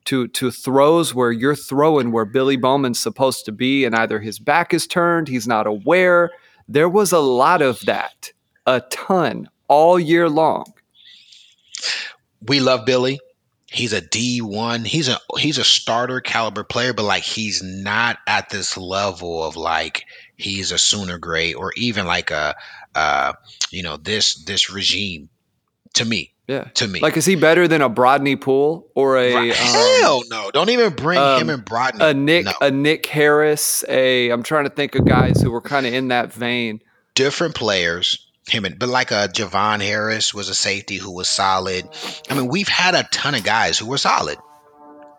[SPEAKER 2] to to throws where you're throwing where Billy Bowman's supposed to be and either his back is turned, he's not aware. There was a lot of that, a ton all year long.
[SPEAKER 3] We love Billy. He's a D1. He's a he's a starter caliber player, but like he's not at this level of like he's a sooner grade or even like a uh you know this this regime to me.
[SPEAKER 2] Yeah.
[SPEAKER 3] To me.
[SPEAKER 2] Like, is he better than a Brodney Pool or a.
[SPEAKER 3] Right. Um, Hell no. Don't even bring um, him and Brodney.
[SPEAKER 2] A Nick,
[SPEAKER 3] no.
[SPEAKER 2] a Nick Harris, a. I'm trying to think of guys who were kind of in that vein.
[SPEAKER 3] Different players. Him and, but like a Javon Harris was a safety who was solid. I mean, we've had a ton of guys who were solid.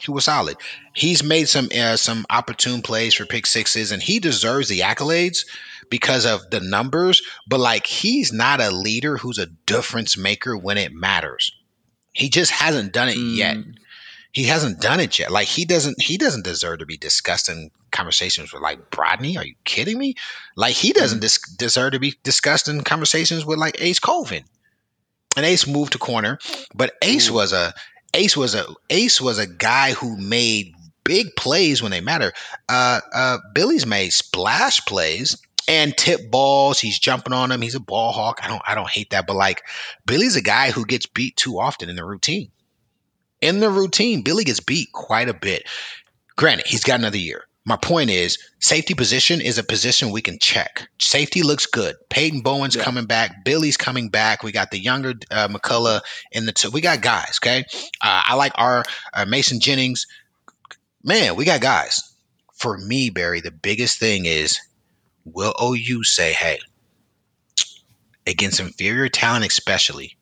[SPEAKER 3] He was solid. He's made some uh, some opportune plays for pick sixes, and he deserves the accolades because of the numbers, but like he's not a leader who's a difference maker when it matters. He just hasn't done it mm. yet. He hasn't done it yet. Like he doesn't he doesn't deserve to be discussed in conversations with like Brodney. Are you kidding me? Like he doesn't mm. dis- deserve to be discussed in conversations with like Ace Colvin. And Ace moved to corner, but Ace was a Ace was a Ace was a guy who made big plays when they matter. Uh, uh, Billy's made splash plays and tip balls. He's jumping on them. He's a ball hawk. I don't I don't hate that, but like Billy's a guy who gets beat too often in the routine. In the routine, Billy gets beat quite a bit. Granted, he's got another year. My point is, safety position is a position we can check. Safety looks good. Peyton Bowen's yeah. coming back. Billy's coming back. We got the younger uh, McCullough in the two. We got guys. Okay, uh, I like our uh, Mason Jennings. Man, we got guys. For me, Barry, the biggest thing is will OU say, hey, against inferior talent, especially,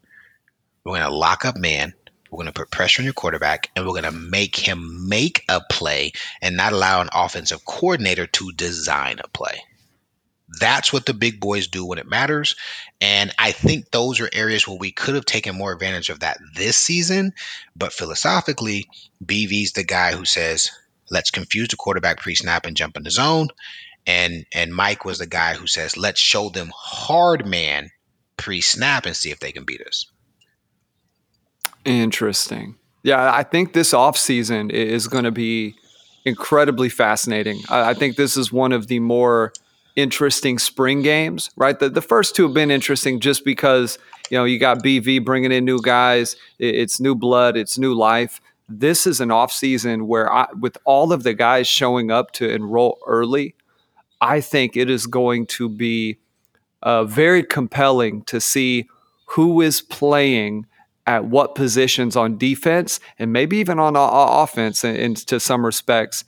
[SPEAKER 3] we're going to lock up man. We're going to put pressure on your quarterback and we're going to make him make a play and not allow an offensive coordinator to design a play. That's what the big boys do when it matters. And I think those are areas where we could have taken more advantage of that this season. But philosophically, BV's the guy who says, let's confuse the quarterback pre snap and jump in the zone and and Mike was the guy who says, "Let's show them hard man pre-snap and see if they can beat us."
[SPEAKER 2] Interesting. Yeah, I think this offseason is going to be incredibly fascinating. I, I, think this is one of the more interesting spring games, right? The, the first two have been interesting just because, you know, you got BV bringing in new guys, it's new blood, it's new life. This is an offseason where, I, with all of the guys showing up to enroll early, I think it is going to be uh, very compelling to see who is playing at what positions on defense and maybe even on offense in, in, to some respects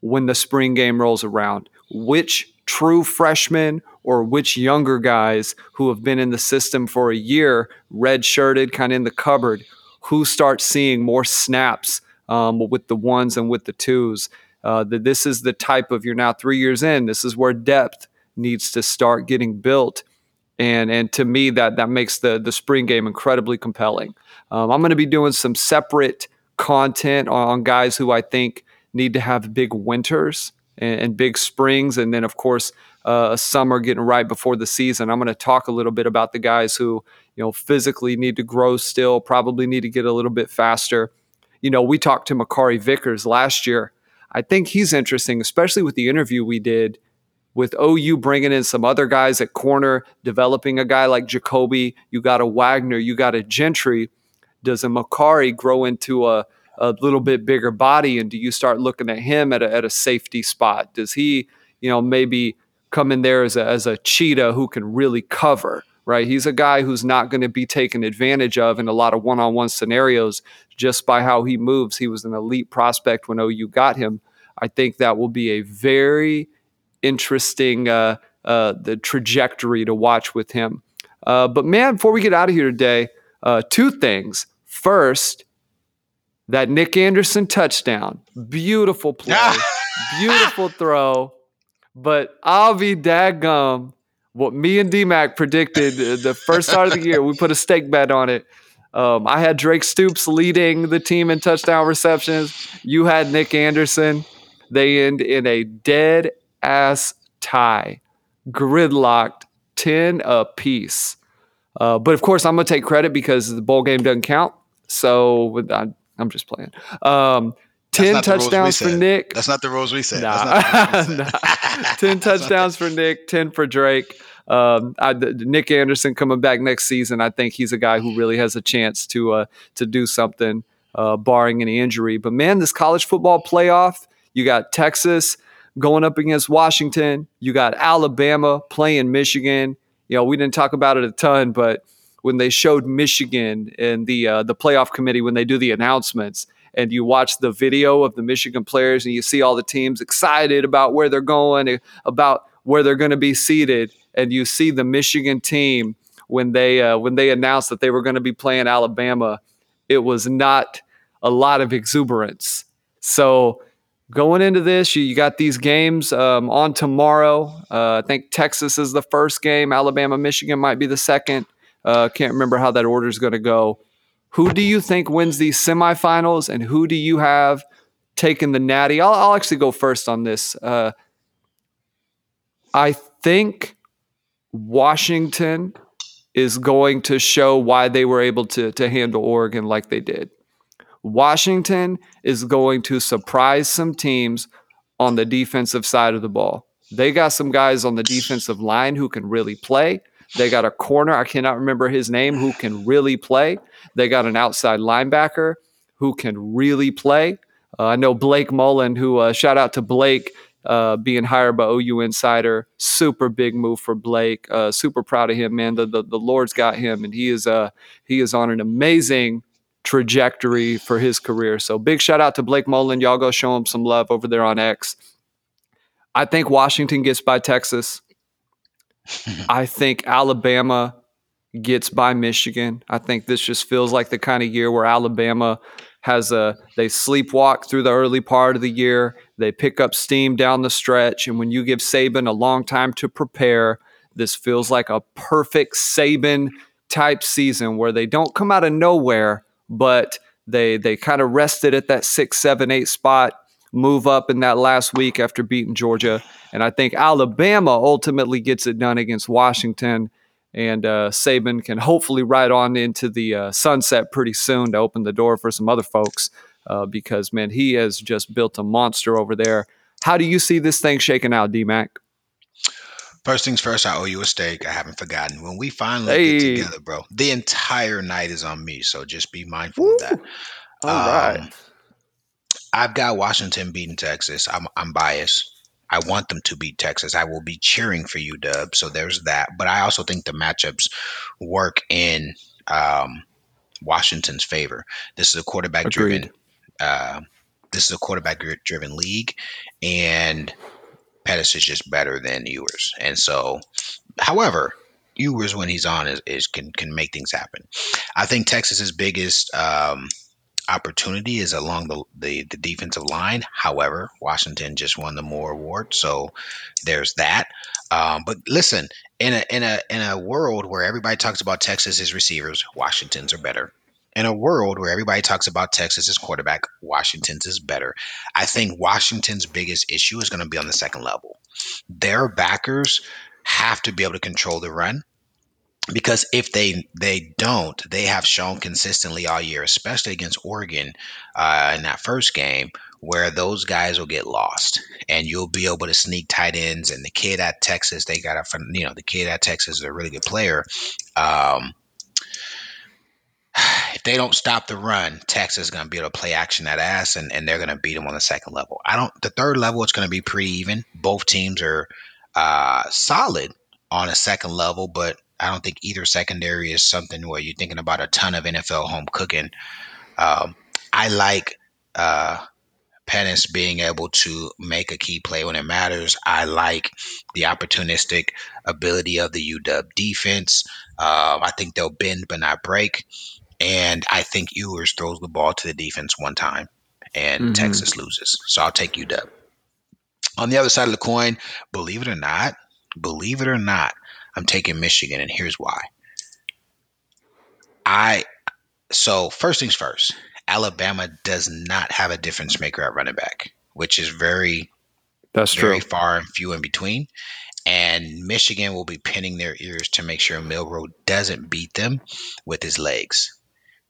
[SPEAKER 2] when the spring game rolls around. Which true freshmen or which younger guys who have been in the system for a year, red shirted, kind of in the cupboard, who start seeing more snaps um, with the ones and with the twos. Uh, that this is the type of you're now three years in. This is where depth needs to start getting built, and and to me that that makes the the spring game incredibly compelling. Um, I'm going to be doing some separate content on, guys who I think need to have big winters and, and big springs, and then of course uh, summer getting right before the season. I'm going to talk a little bit about the guys who you know physically need to grow still, probably need to get a little bit faster. You know, we talked to Makari Vickers last year. I think he's interesting, especially with the interview we did with OU bringing in some other guys at corner, developing a guy like Jacoby. You got a Wagner, you got a Gentry does a Makari grow into a, a little bit bigger body? And do you start looking at him at a, at a safety spot? Does he, you know, maybe come in there as a, as a cheetah who can really cover? Right, he's a guy who's not going to be taken advantage of in a lot of one-on-one scenarios just by how he moves. He was an elite prospect when OU got him. I think that will be a very interesting uh, uh, the trajectory to watch with him. Uh, but man, before we get out of here today, uh, two things. First, that Nic Anderson touchdown. Beautiful play. beautiful throw. But I'll be daggum. What me and DMAC predicted the first start of the year, we put a stake bet on it. Um, I had Drake Stoops leading the team in touchdown receptions. You had Nic Anderson. They end in a dead ass tie, gridlocked 10 apiece. Uh, but of course, I'm going to take credit because the bowl game doesn't count. So I, am just playing. Um, 10 touchdowns for Nick.
[SPEAKER 3] That's not the rules we said.
[SPEAKER 2] Nah. We said. nah. 10 touchdowns for Nick, 10 for Drake. Um, I, Nic Anderson coming back next season. I think he's a guy who really has a chance to uh, to do something, uh, barring any injury. But man, this college football playoff, you got Texas going up against Washington. You got Alabama playing Michigan. You know, we didn't talk about it a ton, but when they showed Michigan and the uh, the playoff committee when they do the announcements and you watch the video of the Michigan players and you see all the teams excited about where they're going, eh, about where they're going to be seated, and you see the Michigan team when they uh, when they announced that they were going to be playing Alabama, it was not a lot of exuberance. So going into this, you, you got these games um, on tomorrow. Uh, I think Texas is the first game. Alabama, Michigan might be the second. Uh, can't remember how that order is going to go. Who do you think wins these semifinals, and who do you have taking the Natty? I'll, I'll actually go first on this. Uh, I think Washington is going to show why they were able to to handle Oregon like they did. Washington is going to surprise some teams on the defensive side of the ball. They got some guys on the defensive line who can really play. They got a corner, I cannot remember his name, who can really play. They got an outside linebacker who can really play. Uh, I know Blake Mullen, who uh, shout out to Blake uh, being hired by OU Insider. Super big move for Blake. Uh, super proud of him, man. The, the, the Lord's got him, and he is uh he is on an amazing trajectory for his career. So big shout out to Blake Mullen. Y'all go show him some love over there on X. I think Washington gets by Texas. I think Alabama gets by Michigan. I think this just feels like the kind of year where Alabama has a they sleepwalk through the early part of the year. They pick up steam down the stretch, and when you give Saban a long time to prepare, this feels like a perfect Saban type season where they don't come out of nowhere, but they they kind of rested at that six, seven, eight spot move up in that last week after beating Georgia. And I think Alabama ultimately gets it done against Washington. And uh, Saban can hopefully ride on into the uh, sunset pretty soon to open the door for some other folks uh, because, man, he has just built a monster over there. How do you see this thing shaking out, DMAC?
[SPEAKER 3] First things first, I owe you a steak. I haven't forgotten. When we finally hey. get together, bro, the entire night is on me. So just be mindful Woo. of that.
[SPEAKER 2] All um, right.
[SPEAKER 3] I've got Washington beating Texas. I'm I'm biased. I want them to beat Texas. I will be cheering for you, Dub. So there's that. But I also think the matchups work in um, Washington's favor. This is a quarterback driven. Uh, this is a quarterback driven league, and Penix is just better than Ewers. And so, however, Ewers when he's on is, is can can make things happen. I think Texas's biggest um, opportunity is along the, the, the defensive line. However, Washington just won the Moore Award, so there's that. Um, but listen, in a in a in a world where everybody talks about Texas's receivers, Washington's are better. In a world where everybody talks about Texas's quarterback, Washington's is better. I think Washington's biggest issue is going to be on the second level. Their backers have to be able to control the run because if they they don't, they have shown consistently all year, especially against Oregon uh, in that first game, where those guys will get lost, and you'll be able to sneak tight ends. And the kid at Texas, they got a you know the kid at Texas is a really good player. Um, if they don't stop the run, Texas is going to be able to play action that ass, and, and they're going to beat them on the second level. I don't. The third level, it's going to be pretty even. Both teams are uh, solid on a second level, but I don't think either secondary is something where you're thinking about a ton of NFL home cooking. Um, I like uh, Penix being able to make a key play when it matters. I like the opportunistic ability of the UW defense. Um, I think they'll bend but not break. And I think Ewers throws the ball to the defense one time and mm-hmm. Texas loses. So I'll take UW. On the other side of the coin, believe it or not, believe it or not, I'm taking Michigan, and here's why. I so first things first, Alabama does not have a difference maker at running back, which is very
[SPEAKER 2] that's
[SPEAKER 3] very
[SPEAKER 2] true.
[SPEAKER 3] far and few in between. And Michigan will be pinning their ears to make sure Milroe doesn't beat them with his legs.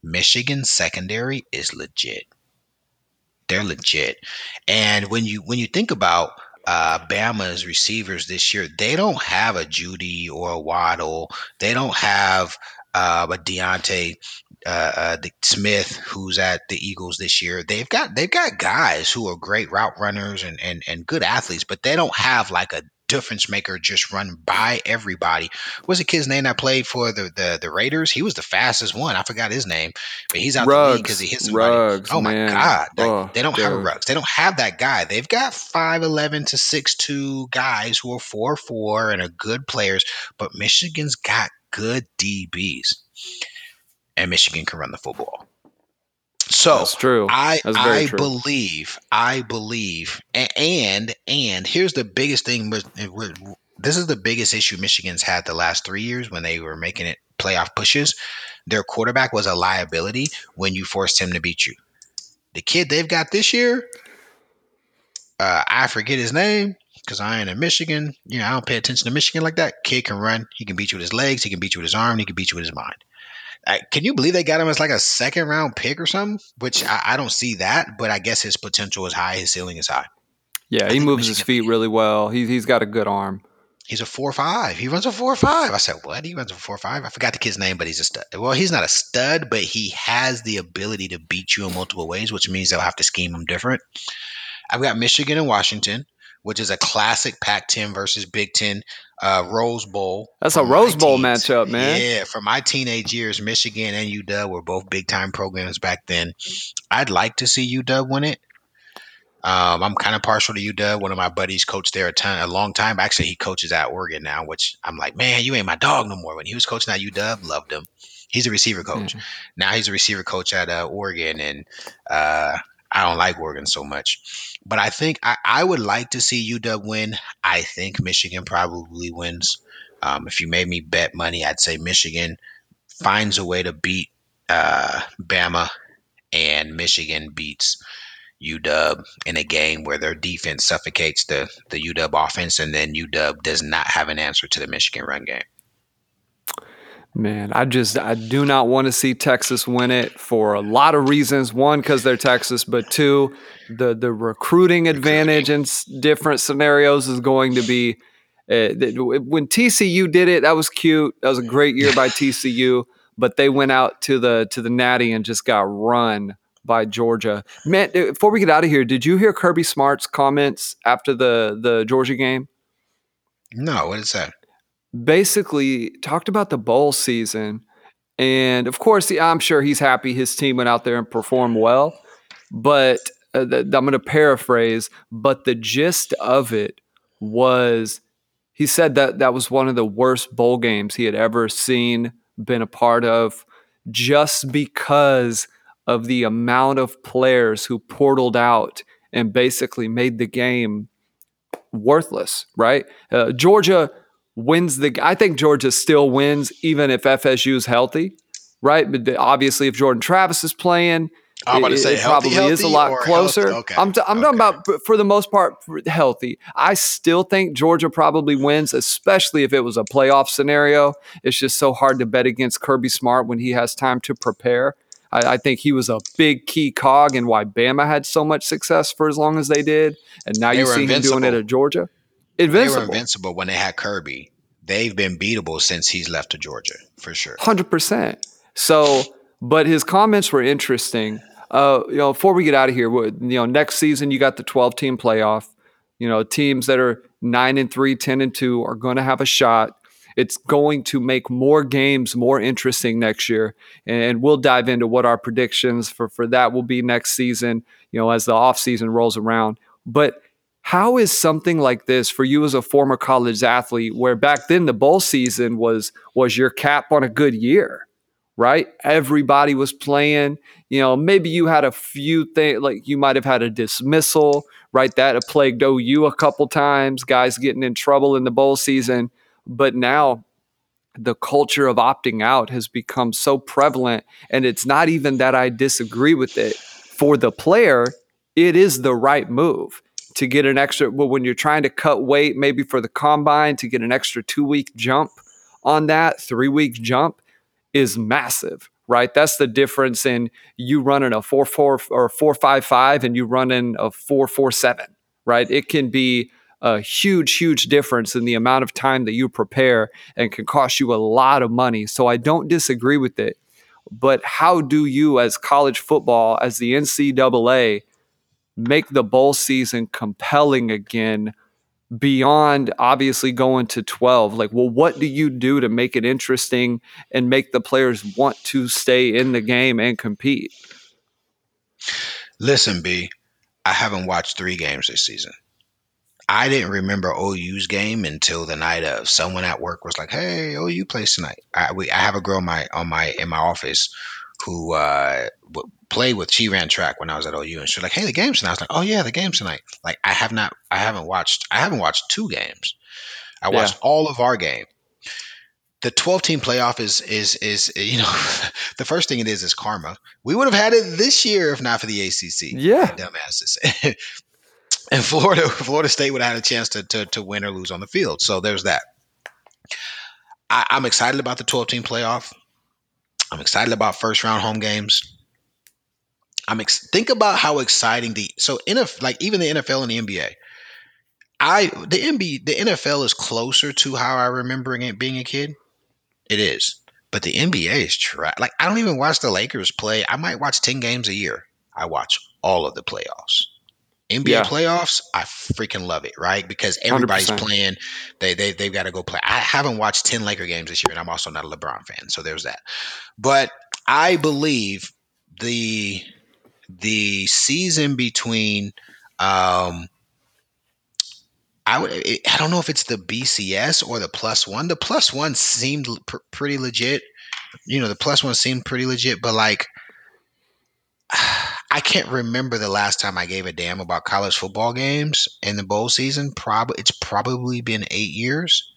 [SPEAKER 3] Michigan secondary is legit. They're legit. And when you when you think about uh, Bama's receivers this year, they don't have a Jeudy or a Waddle. They don't have uh, a D'Ante uh, uh, Smith who's at the Eagles this year. They've got they've got guys who are great route runners and and and good athletes, but they don't have like a difference maker just run by everybody. What's the kid's name that played for the, the, the Raiders? He was the fastest one. I forgot his name, but he's out Ruggs, the league because he hit somebody.
[SPEAKER 2] Ruggs,
[SPEAKER 3] oh my
[SPEAKER 2] man.
[SPEAKER 3] god, oh, they don't dude. have a Ruggs. They don't have that guy. They've got five eleven to six two guys who are four four and are good players, but Michigan's got good DBs, and Michigan can run the football. So
[SPEAKER 2] That's true.
[SPEAKER 3] I I
[SPEAKER 2] true.
[SPEAKER 3] believe I believe and and here's the biggest thing with, with this is the biggest issue Michigan's had the last three years when they were making it playoff pushes. Their quarterback was a liability when you forced him to beat you. The kid they've got this year, uh, I forget his name because I ain't in Michigan. You know, I don't pay attention to Michigan like that. Kid can run. He can beat you with his legs. He can beat you with his arm. He can beat you with his mind. I, can you believe they got him as like a second round pick or something? Which I, I, don't see that, but I guess his potential is high. His ceiling is high.
[SPEAKER 2] Yeah, he moves Michigan, his feet really well. He, he's got a good arm.
[SPEAKER 3] He's a four five. He runs a four five. I said, what? He runs a four five. I forgot the kid's name, but he's a stud. Well, he's not a stud, but he has the ability to beat you in multiple ways, which means they'll have to scheme him different. I've got Michigan and Washington, which is a classic Pac-10 versus Big Ten uh, Rose Bowl.
[SPEAKER 2] That's a Rose Bowl teens. matchup, man.
[SPEAKER 3] Yeah, for my teenage years, Michigan and UW were both big time programs back then. I'd like to see UW win it. Um, I'm kind of partial to UW. One of my buddies coached there a ton, a long time. Actually, he coaches at Oregon now, which I'm like, man, you ain't my dog no more. When he was coaching at UW, loved him. He's a receiver coach. Mm-hmm. Now he's a receiver coach at uh, Oregon, and uh, I don't like Oregon so much. But I think I, I would like to see UW win. I think Michigan probably wins. Um, if you made me bet money, I'd say Michigan finds a way to beat uh, Bama, and Michigan beats UW in a game where their defense suffocates the the UW offense, and then UW does not have an answer to the Michigan run game.
[SPEAKER 2] Man, I just I do not want to see Texas win it for a lot of reasons. One, because they're Texas, but two, the the recruiting advantage in different scenarios is going to be. Uh, when TCU did it, that was cute. That was a great year by TCU, but they went out to the to the Natty and just got run by Georgia. Man, uh, before we get out of here, did you hear Kirby Smart's comments after the the Georgia game?
[SPEAKER 3] No, what is that?
[SPEAKER 2] Basically talked about the bowl season And of course, I'm sure he's happy his team went out there and performed well. But uh, I'm going to paraphrase, but the gist of it was he said that that was one of the worst bowl games he had ever seen, been a part of, just because of the amount of players who portaled out and basically made the game worthless, right? Uh, Georgia wins the. I think Georgia still wins even if FSU is healthy, right? But obviously, if Jordan Travis is playing,
[SPEAKER 3] I'm about to say
[SPEAKER 2] it
[SPEAKER 3] healthy,
[SPEAKER 2] probably is a lot closer.
[SPEAKER 3] healthy? Okay,
[SPEAKER 2] I'm, t- I'm talking about for the most part healthy. I still think Georgia probably wins, especially if it was a playoff scenario. It's just so hard to bet against Kirby Smart when he has time to prepare. I, I think he was a big key cog in why Bama had so much success for as long as they did, and now
[SPEAKER 3] They
[SPEAKER 2] you see him doing it at Georgia.
[SPEAKER 3] They were invincible when they had Kirby. They've been beatable since he's left to Georgia, for sure.
[SPEAKER 2] Hundred percent. So, but his comments were interesting. Uh, you know, before we get out of here, you know, next season you got the twelve team playoff. You know, teams that are nine and three, 10 and two are going to have a shot. It's going to make more games more interesting next year, and we'll dive into what our predictions for for that will be next season. You know, as the off season rolls around, but how is something like this for you as a former college athlete where back then the bowl season was was your cap on a good year right? Everybody was playing you know maybe you had a few things like you might have had a dismissal right? That plagued ou a couple times guys getting in trouble in the bowl season. But now the culture of opting out has become so prevalent and it's not even that i disagree with it. For the player it is the right move to get an extra well, when you're trying to cut weight maybe for the combine to get an extra two week jump on that three week jump is massive right? That's the difference in you running a 4-4 or 4-5-5 and you running a 4-4-7 right? It can be a huge huge difference in the amount of time that you prepare and can cost you a lot of money. So i don't disagree with it but how do you as college football as the ncaa make the bowl season compelling again beyond obviously going to 12 like well what do you do to make it interesting and make the players want to stay in the game and compete
[SPEAKER 3] Listen, B, I haven't watched three games this season. I didn't remember OU's game until the night of. Someone at work was like, "Hey, OU plays tonight." I, we, I have a girl my on my in my office who uh, played with. She ran track when I was at OU, and she's like, "Hey, the game's tonight." I was like, "Oh yeah, the game's tonight." Like I have not, I haven't watched, I haven't watched two games. I
[SPEAKER 2] Yeah.
[SPEAKER 3] watched all of our game. The 12 team playoff is is is you know the first thing it is is karma. We would have had it this year if not for the ACC.
[SPEAKER 2] Yeah.
[SPEAKER 3] dumbasses. and Florida Florida State would have had a chance to, to to win or lose on the field. So there's that. I, I'm excited about the 12 team playoff. I'm excited about first round home games. I'm ex- think about how exciting the so NFL like even the NFL and the NBA. I the NBA the NFL is closer to how I remember it being a kid. It is, but the NBA is tra- like I don't even watch the Lakers play. I might watch ten games a year. I watch all of the playoffs. NBA
[SPEAKER 2] Yeah.
[SPEAKER 3] playoffs, I freaking love it, right? Because everybody's
[SPEAKER 2] 100%.
[SPEAKER 3] playing. They they they've got to go play. I haven't watched ten Laker games this year, and I'm also not a LeBron fan, so there's that. But I believe the the season between um I would I don't know if it's the BCS or the plus one. The plus one seemed pr- pretty legit. You know, the plus one seemed pretty legit, but like I can't remember the last time I gave a damn about college football games in the bowl season. Probably it's probably been eight years.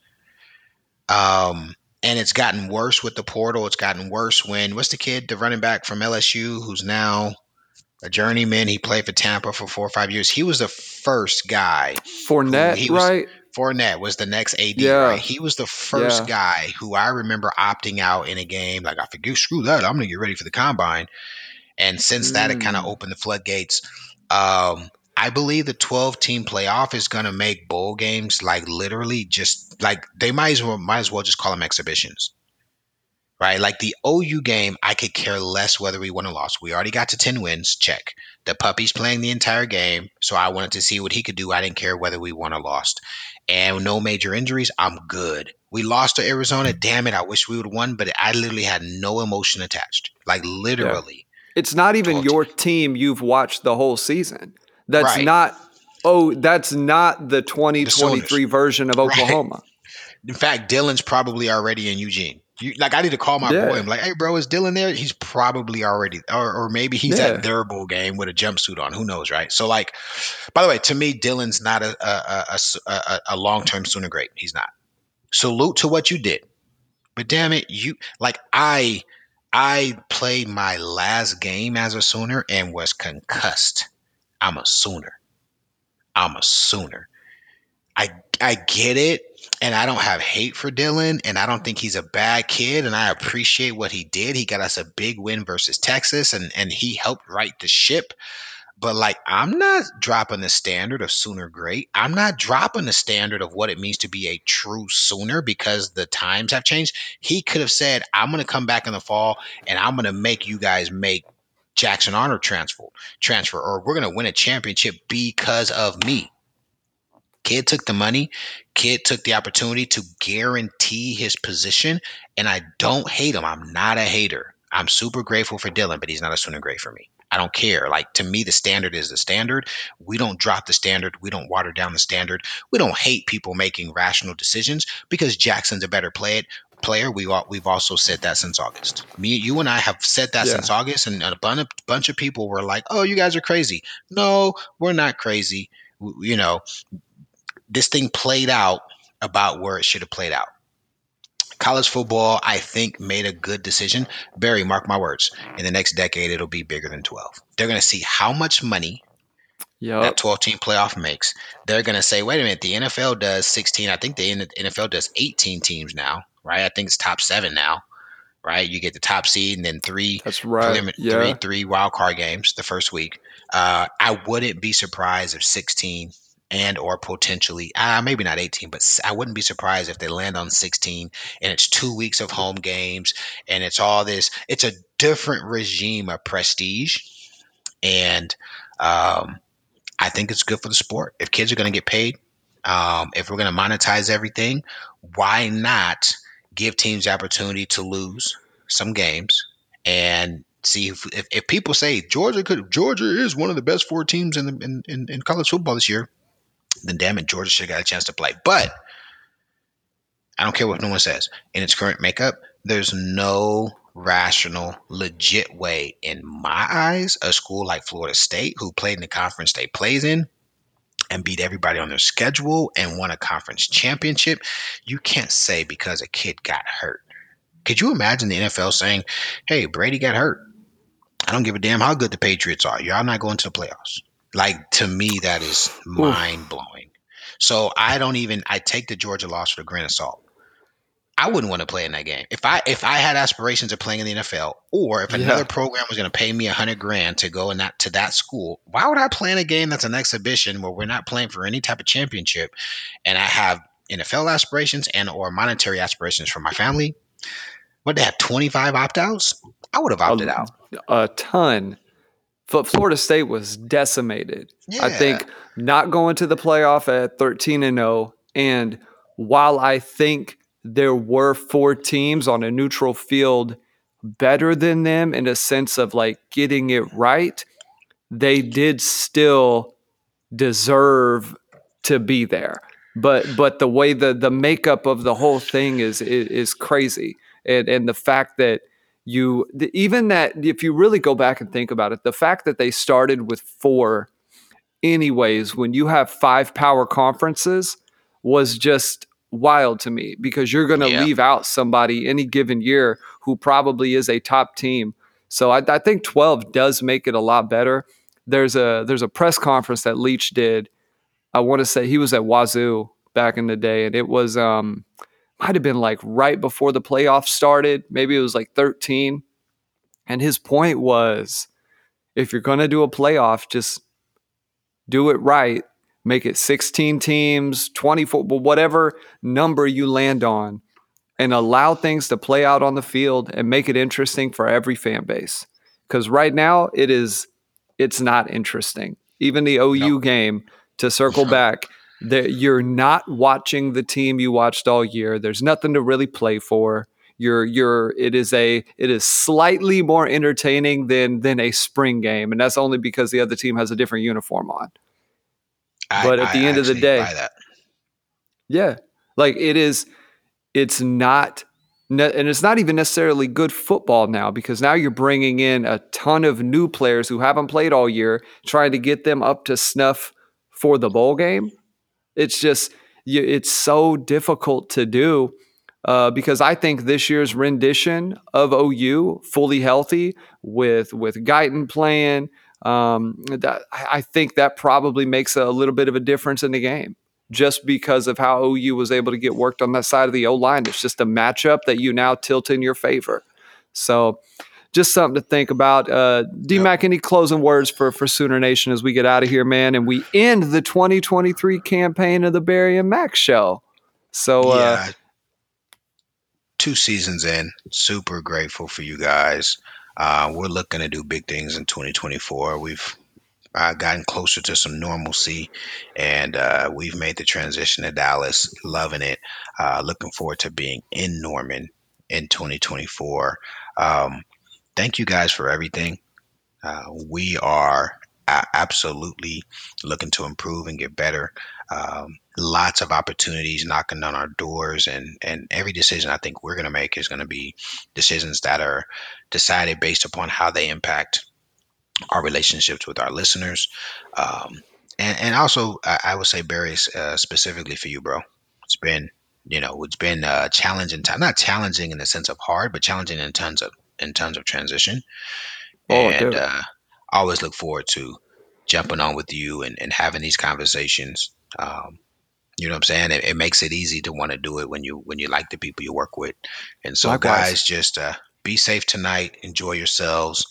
[SPEAKER 3] Um, and it's gotten worse with the portal. It's gotten worse when what's the kid, the running back from LSU, who's now a journeyman. He played for Tampa for four or five years. He was the first guy.
[SPEAKER 2] Fournette,
[SPEAKER 3] he was-
[SPEAKER 2] right?
[SPEAKER 3] Fournette was the next AD,
[SPEAKER 2] Yeah.
[SPEAKER 3] right? He was the first
[SPEAKER 2] Yeah.
[SPEAKER 3] guy who I remember opting out in a game. Like I forget, screw that. I'm gonna get ready for the combine. And since that, it kind of
[SPEAKER 2] Mm.
[SPEAKER 3] opened the floodgates. Um, I believe the 12 team playoff is going to make bowl games like literally just like they might as well might as well just call them exhibitions. Right? Like the OU game, I could care less whether we won or lost. We already got to 10 wins, check. The puppy's playing the entire game, so I wanted to see what he could do. I didn't care whether we won or lost. And no major injuries, I'm good. We lost to Arizona. Damn it, I wish we would have won, but I literally had no emotion attached. Like literally.
[SPEAKER 2] It's not even your team you've watched the whole season. That's
[SPEAKER 3] Right.
[SPEAKER 2] not oh, that's not the 2023 version of
[SPEAKER 3] Right.
[SPEAKER 2] Oklahoma.
[SPEAKER 3] In fact, Dillon's probably already in Eugene. You, like I need to call my
[SPEAKER 2] Yeah.
[SPEAKER 3] boy. I'm like, hey, bro, is Dillon there? He's probably already, or, or maybe he's
[SPEAKER 2] Yeah.
[SPEAKER 3] at their bowl game with a jumpsuit on. Who knows, right? So, like, by the way, to me, Dillon's not a a long-term Sooner great. He's not. Salute to what you did, but damn it, you like I I played my last game as a Sooner and was concussed. I'm a Sooner. I'm a Sooner. I I get it, and I don't have hate for Dillon, and I don't think he's a bad kid, and I appreciate what he did. He got us a big win versus Texas, and and he helped right the ship. But like, I'm not dropping the standard of Sooner great. I'm not dropping the standard of what it means to be a true Sooner because the times have changed. He could have said, "I'm going to come back in the fall, and I'm going to make you guys make Jackson Arnold transfer, transfer, or we're going to win a championship because of me." Kid took the money. Kid took the opportunity to guarantee his position, and I don't hate him. I'm not a hater. I'm super grateful for Dillon, but he's not a Sooner great for me. I don't care. Like to me, the standard is the standard. We don't drop the standard. We don't water down the standard. We don't hate people making rational decisions because Jackson's a better play it player. We all, we've also said that since August. Me, you, and I have said that
[SPEAKER 2] Yeah.
[SPEAKER 3] since August, and a bunch of, bunch of people were like, "Oh, you guys are crazy." No, we're not crazy. You know, this thing played out about where it should have played out. College football, I think, made a good decision. Barry, mark my words. In the next decade, it'll be bigger than 12. They're going to see how much money that 12 team playoff makes. They're going to say, wait a minute, the NFL does 16. I think the NFL does 18 teams now, right? I think it's top seven now, right? You get the top seed and then three
[SPEAKER 2] That's right. Yeah.
[SPEAKER 3] three three wild card games the first week. Uh, I wouldn't be surprised if 16 and or potentially uh, maybe not 18, but i wouldn't be surprised if they land on 16 and it's two weeks of home games and it's all this. It's a different regime of prestige, and um, I think it's good for the sport. If kids are going to get paid, um, if we're going to monetize everything, why not give teams the opportunity to lose some games and see if, if, if people say Georgia could Georgia is one of the best four teams in, the, in, in in college football this year, then damn it, Georgia should have got a chance to play. But I don't care what no one says. In its current makeup, there's no rational, legit way, in my eyes, a school like Florida State, who played in the conference they plays in, and beat everybody on their schedule and won a conference championship. You can't say because a kid got hurt. Could you imagine the NFL saying, "Hey, Brady got hurt. I don't give a damn how good the Patriots are. Y'all not going to the playoffs." Like to me, that is mind blowing. So I don't even. I take the Georgia loss for a grain of salt. I wouldn't want to play in that game if I if I had aspirations of playing in the NFL, or if
[SPEAKER 2] Yeah.
[SPEAKER 3] another program was going to pay me a hundred grand to go in that to that school. Why would I play in a game that's an exhibition where we're not playing for any type of championship, and I have NFL aspirations and or monetary aspirations for my family? What they have twenty five opt outs? I would have opted
[SPEAKER 2] a,
[SPEAKER 3] out.
[SPEAKER 2] a ton. But Florida State was decimated. I think not going to the playoff at 13 and 0 and while I think there were four teams on a neutral field better than them in a sense of like getting it right, they did still deserve to be there. But but the way the the makeup of the whole thing is is, is crazy. And and the fact that you even that if you really go back and think about it, the fact that they started with four anyways when you have five power conferences was just wild to me because you're going to
[SPEAKER 3] Yeah.
[SPEAKER 2] leave out somebody any given year who probably is a top team. So I, I think 12 does make it a lot better. There's a there's a press conference that Leach did. I want to say he was at Wazoo back in the day, and it was um might have been like right before the playoffs started. Maybe it was like 13. And his point was if you're going to do a playoff, just do it right. Make it 16 teams, 24, but whatever number you land on, and allow things to play out on the field and make it interesting for every fan base. Because right now it is, it's not interesting. Even the OU nope. game to circle back, that you're not watching the team you watched all year. There's nothing to really play for. You're you're it is a it is slightly more entertaining than than a spring game, and that's only because the other team has a different uniform on. I, but at the end of the day, yeah, like it is, it's not and it's not even necessarily good football now because now you're bringing in a ton of new players who haven't played all year, trying to get them up to snuff for the bowl game. It's just it's so difficult to do uh, because I think this year's rendition of OU, fully healthy with with Guyton playing, um, that I think that probably makes a little bit of a difference in the game just because of how OU was able to get worked on that side of the O line. It's just a matchup that you now tilt in your favor. So, just something to think about. Uh, DMAC, any closing words for for Sooner Nation as we get out of here, man, and we end the 2023 campaign of the Barry and Mack Show. So, uh, yeah.
[SPEAKER 3] Two seasons in, super grateful for you guys. Uh, we're looking to do big things in 2024. We've uh, gotten closer to some normalcy, and uh, we've made the transition to Dallas. Loving it. Uh, looking forward to being in Norman in 2024. Um, thank you guys for everything. Uh, we are a- absolutely looking to improve and get better. Um, lots of opportunities knocking on our doors, and and every decision I think we're going to make is going to be decisions that are decided based upon how they impact our relationships with our listeners. Um, and, and also, I, I would say, Barry, uh, specifically for you, bro, it's been, you know, it's been uh, challenging time, not challenging in the sense of hard, but challenging in tons of, in terms of transition. Oh, and uh, I always look forward to jumping on with you and, and having these conversations. Um, you know what I'm saying? It, it, makes it easy to want to do it when you when you like the people you work with. And so, Likewise. guys, just uh, be safe tonight. Enjoy yourselves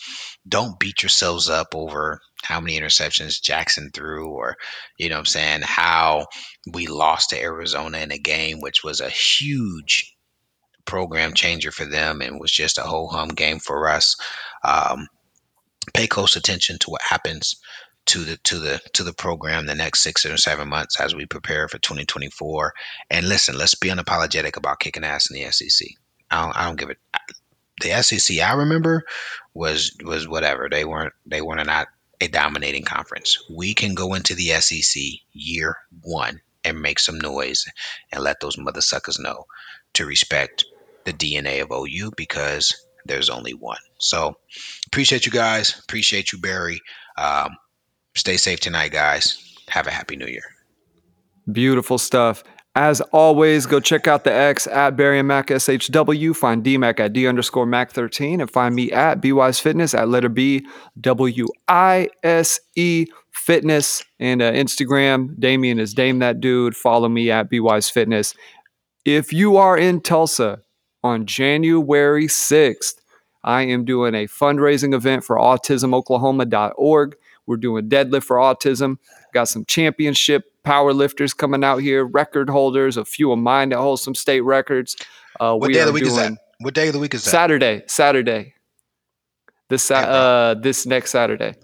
[SPEAKER 3] don't beat yourselves up over how many interceptions Jackson threw or, you know what I'm saying, how we lost to Arizona in a game, which was a huge program changer for them and was just a whole hum game for us. Um, pay close attention to what happens to the to the to the program the next six or seven months as we prepare for 2024. And listen, let's be unapologetic about kicking ass in the SEC. I don't, I don't give it the SEC I remember was was whatever. They weren't they weren't not a dominating conference. We can go into the SEC year one and make some noise and let those mother suckers know to respect the DNA of OU because there's only one. So appreciate you guys. Appreciate you, Barry. Um, stay safe tonight, guys. Have a happy new year.
[SPEAKER 2] Beautiful stuff. As always, go check out the X at Barry and Mack SHW. Find DMAC at D underscore Mack 13 and find me at BWise Fitness at letter B W I S E Fitness and uh, Instagram. Damian is Dame That Dude. Follow me at BWise Fitness. If you are in Tulsa on January 6th, I am doing a fundraising event for autismoklahoma.org. We're doing Deadlift for Autism. Got some championship power lifters coming out here, record holders, a few of mine that hold some state records.
[SPEAKER 3] Uh, what day of the week is that? What day of the week is that?
[SPEAKER 2] Saturday. Saturday. This uh, this next Saturday.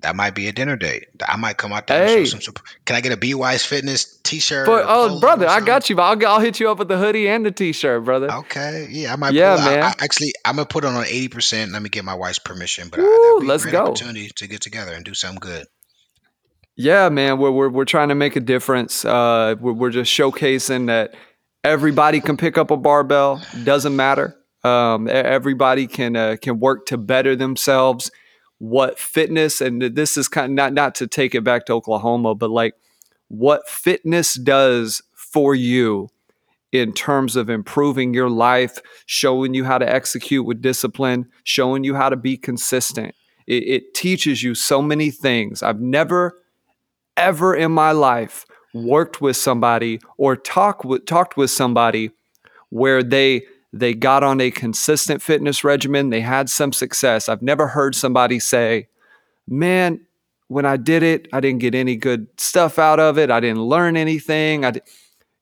[SPEAKER 3] That might be a dinner date. I might come out there. Hey. Some, can I get a B Wise Fitness T-shirt?
[SPEAKER 2] But, oh, brother, I got you. I'll I'll hit you up with the hoodie and the T-shirt, brother.
[SPEAKER 3] Okay, yeah, I might.
[SPEAKER 2] Yeah, pull, man. I, I,
[SPEAKER 3] actually, I'm gonna put it on eighty percent. Let me get my wife's permission. But
[SPEAKER 2] Woo, let's go.
[SPEAKER 3] Opportunity to get together and do something good.
[SPEAKER 2] Yeah, man, we're we're, we're trying to make a difference. Uh, we're, we're just showcasing that everybody can pick up a barbell. Doesn't matter. Um, everybody can uh, can work to better themselves. What fitness and this is kind of not not to take it back to Oklahoma, but like what fitness does for you in terms of improving your life, showing you how to execute with discipline, showing you how to be consistent. It, it teaches you so many things. I've never ever in my life worked with somebody or talk with, talked with somebody where they they got on a consistent fitness regimen, they had some success. I've never heard somebody say, "Man, when I did it, I didn't get any good stuff out of it. I didn't learn anything." I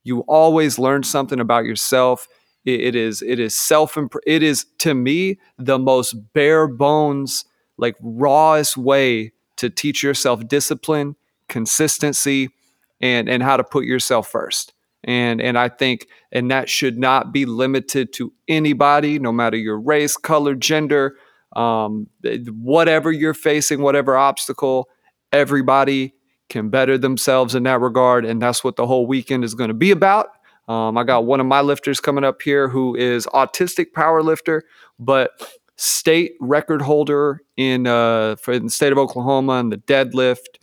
[SPEAKER 2] you always learn something about yourself it, it is it is self it is to me the most bare bones like rawest way to teach yourself discipline, consistency, and and how to put yourself first. And and I think and that should not be limited to anybody, no matter your race, color, gender, um, whatever you're facing, whatever obstacle. Everybody can better themselves in that regard, and that's what the whole weekend is going to be about. Um, I got one of my lifters coming up here who is autistic power lifter, but state record holder in uh, for the state of Oklahoma in the deadlift,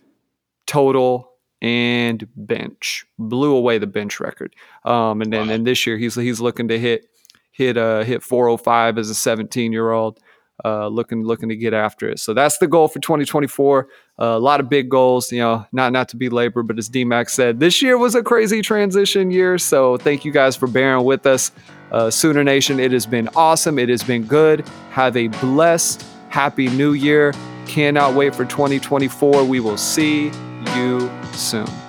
[SPEAKER 2] total, and bench. Blew away the bench record. Um, and then wow. and this year he's he's looking to hit hit uh hit 405 as a 17 year old. Uh, looking looking to get after it. So that's the goal for 2024. Uh, a lot of big goals. You know, not not to be labor, but as DMAC said, this year was a crazy transition year. So thank you guys for bearing with us. Uh, Sooner Nation, it has been awesome. It has been good. Have a blessed, happy new year. Cannot wait for 2024. We will see you soon.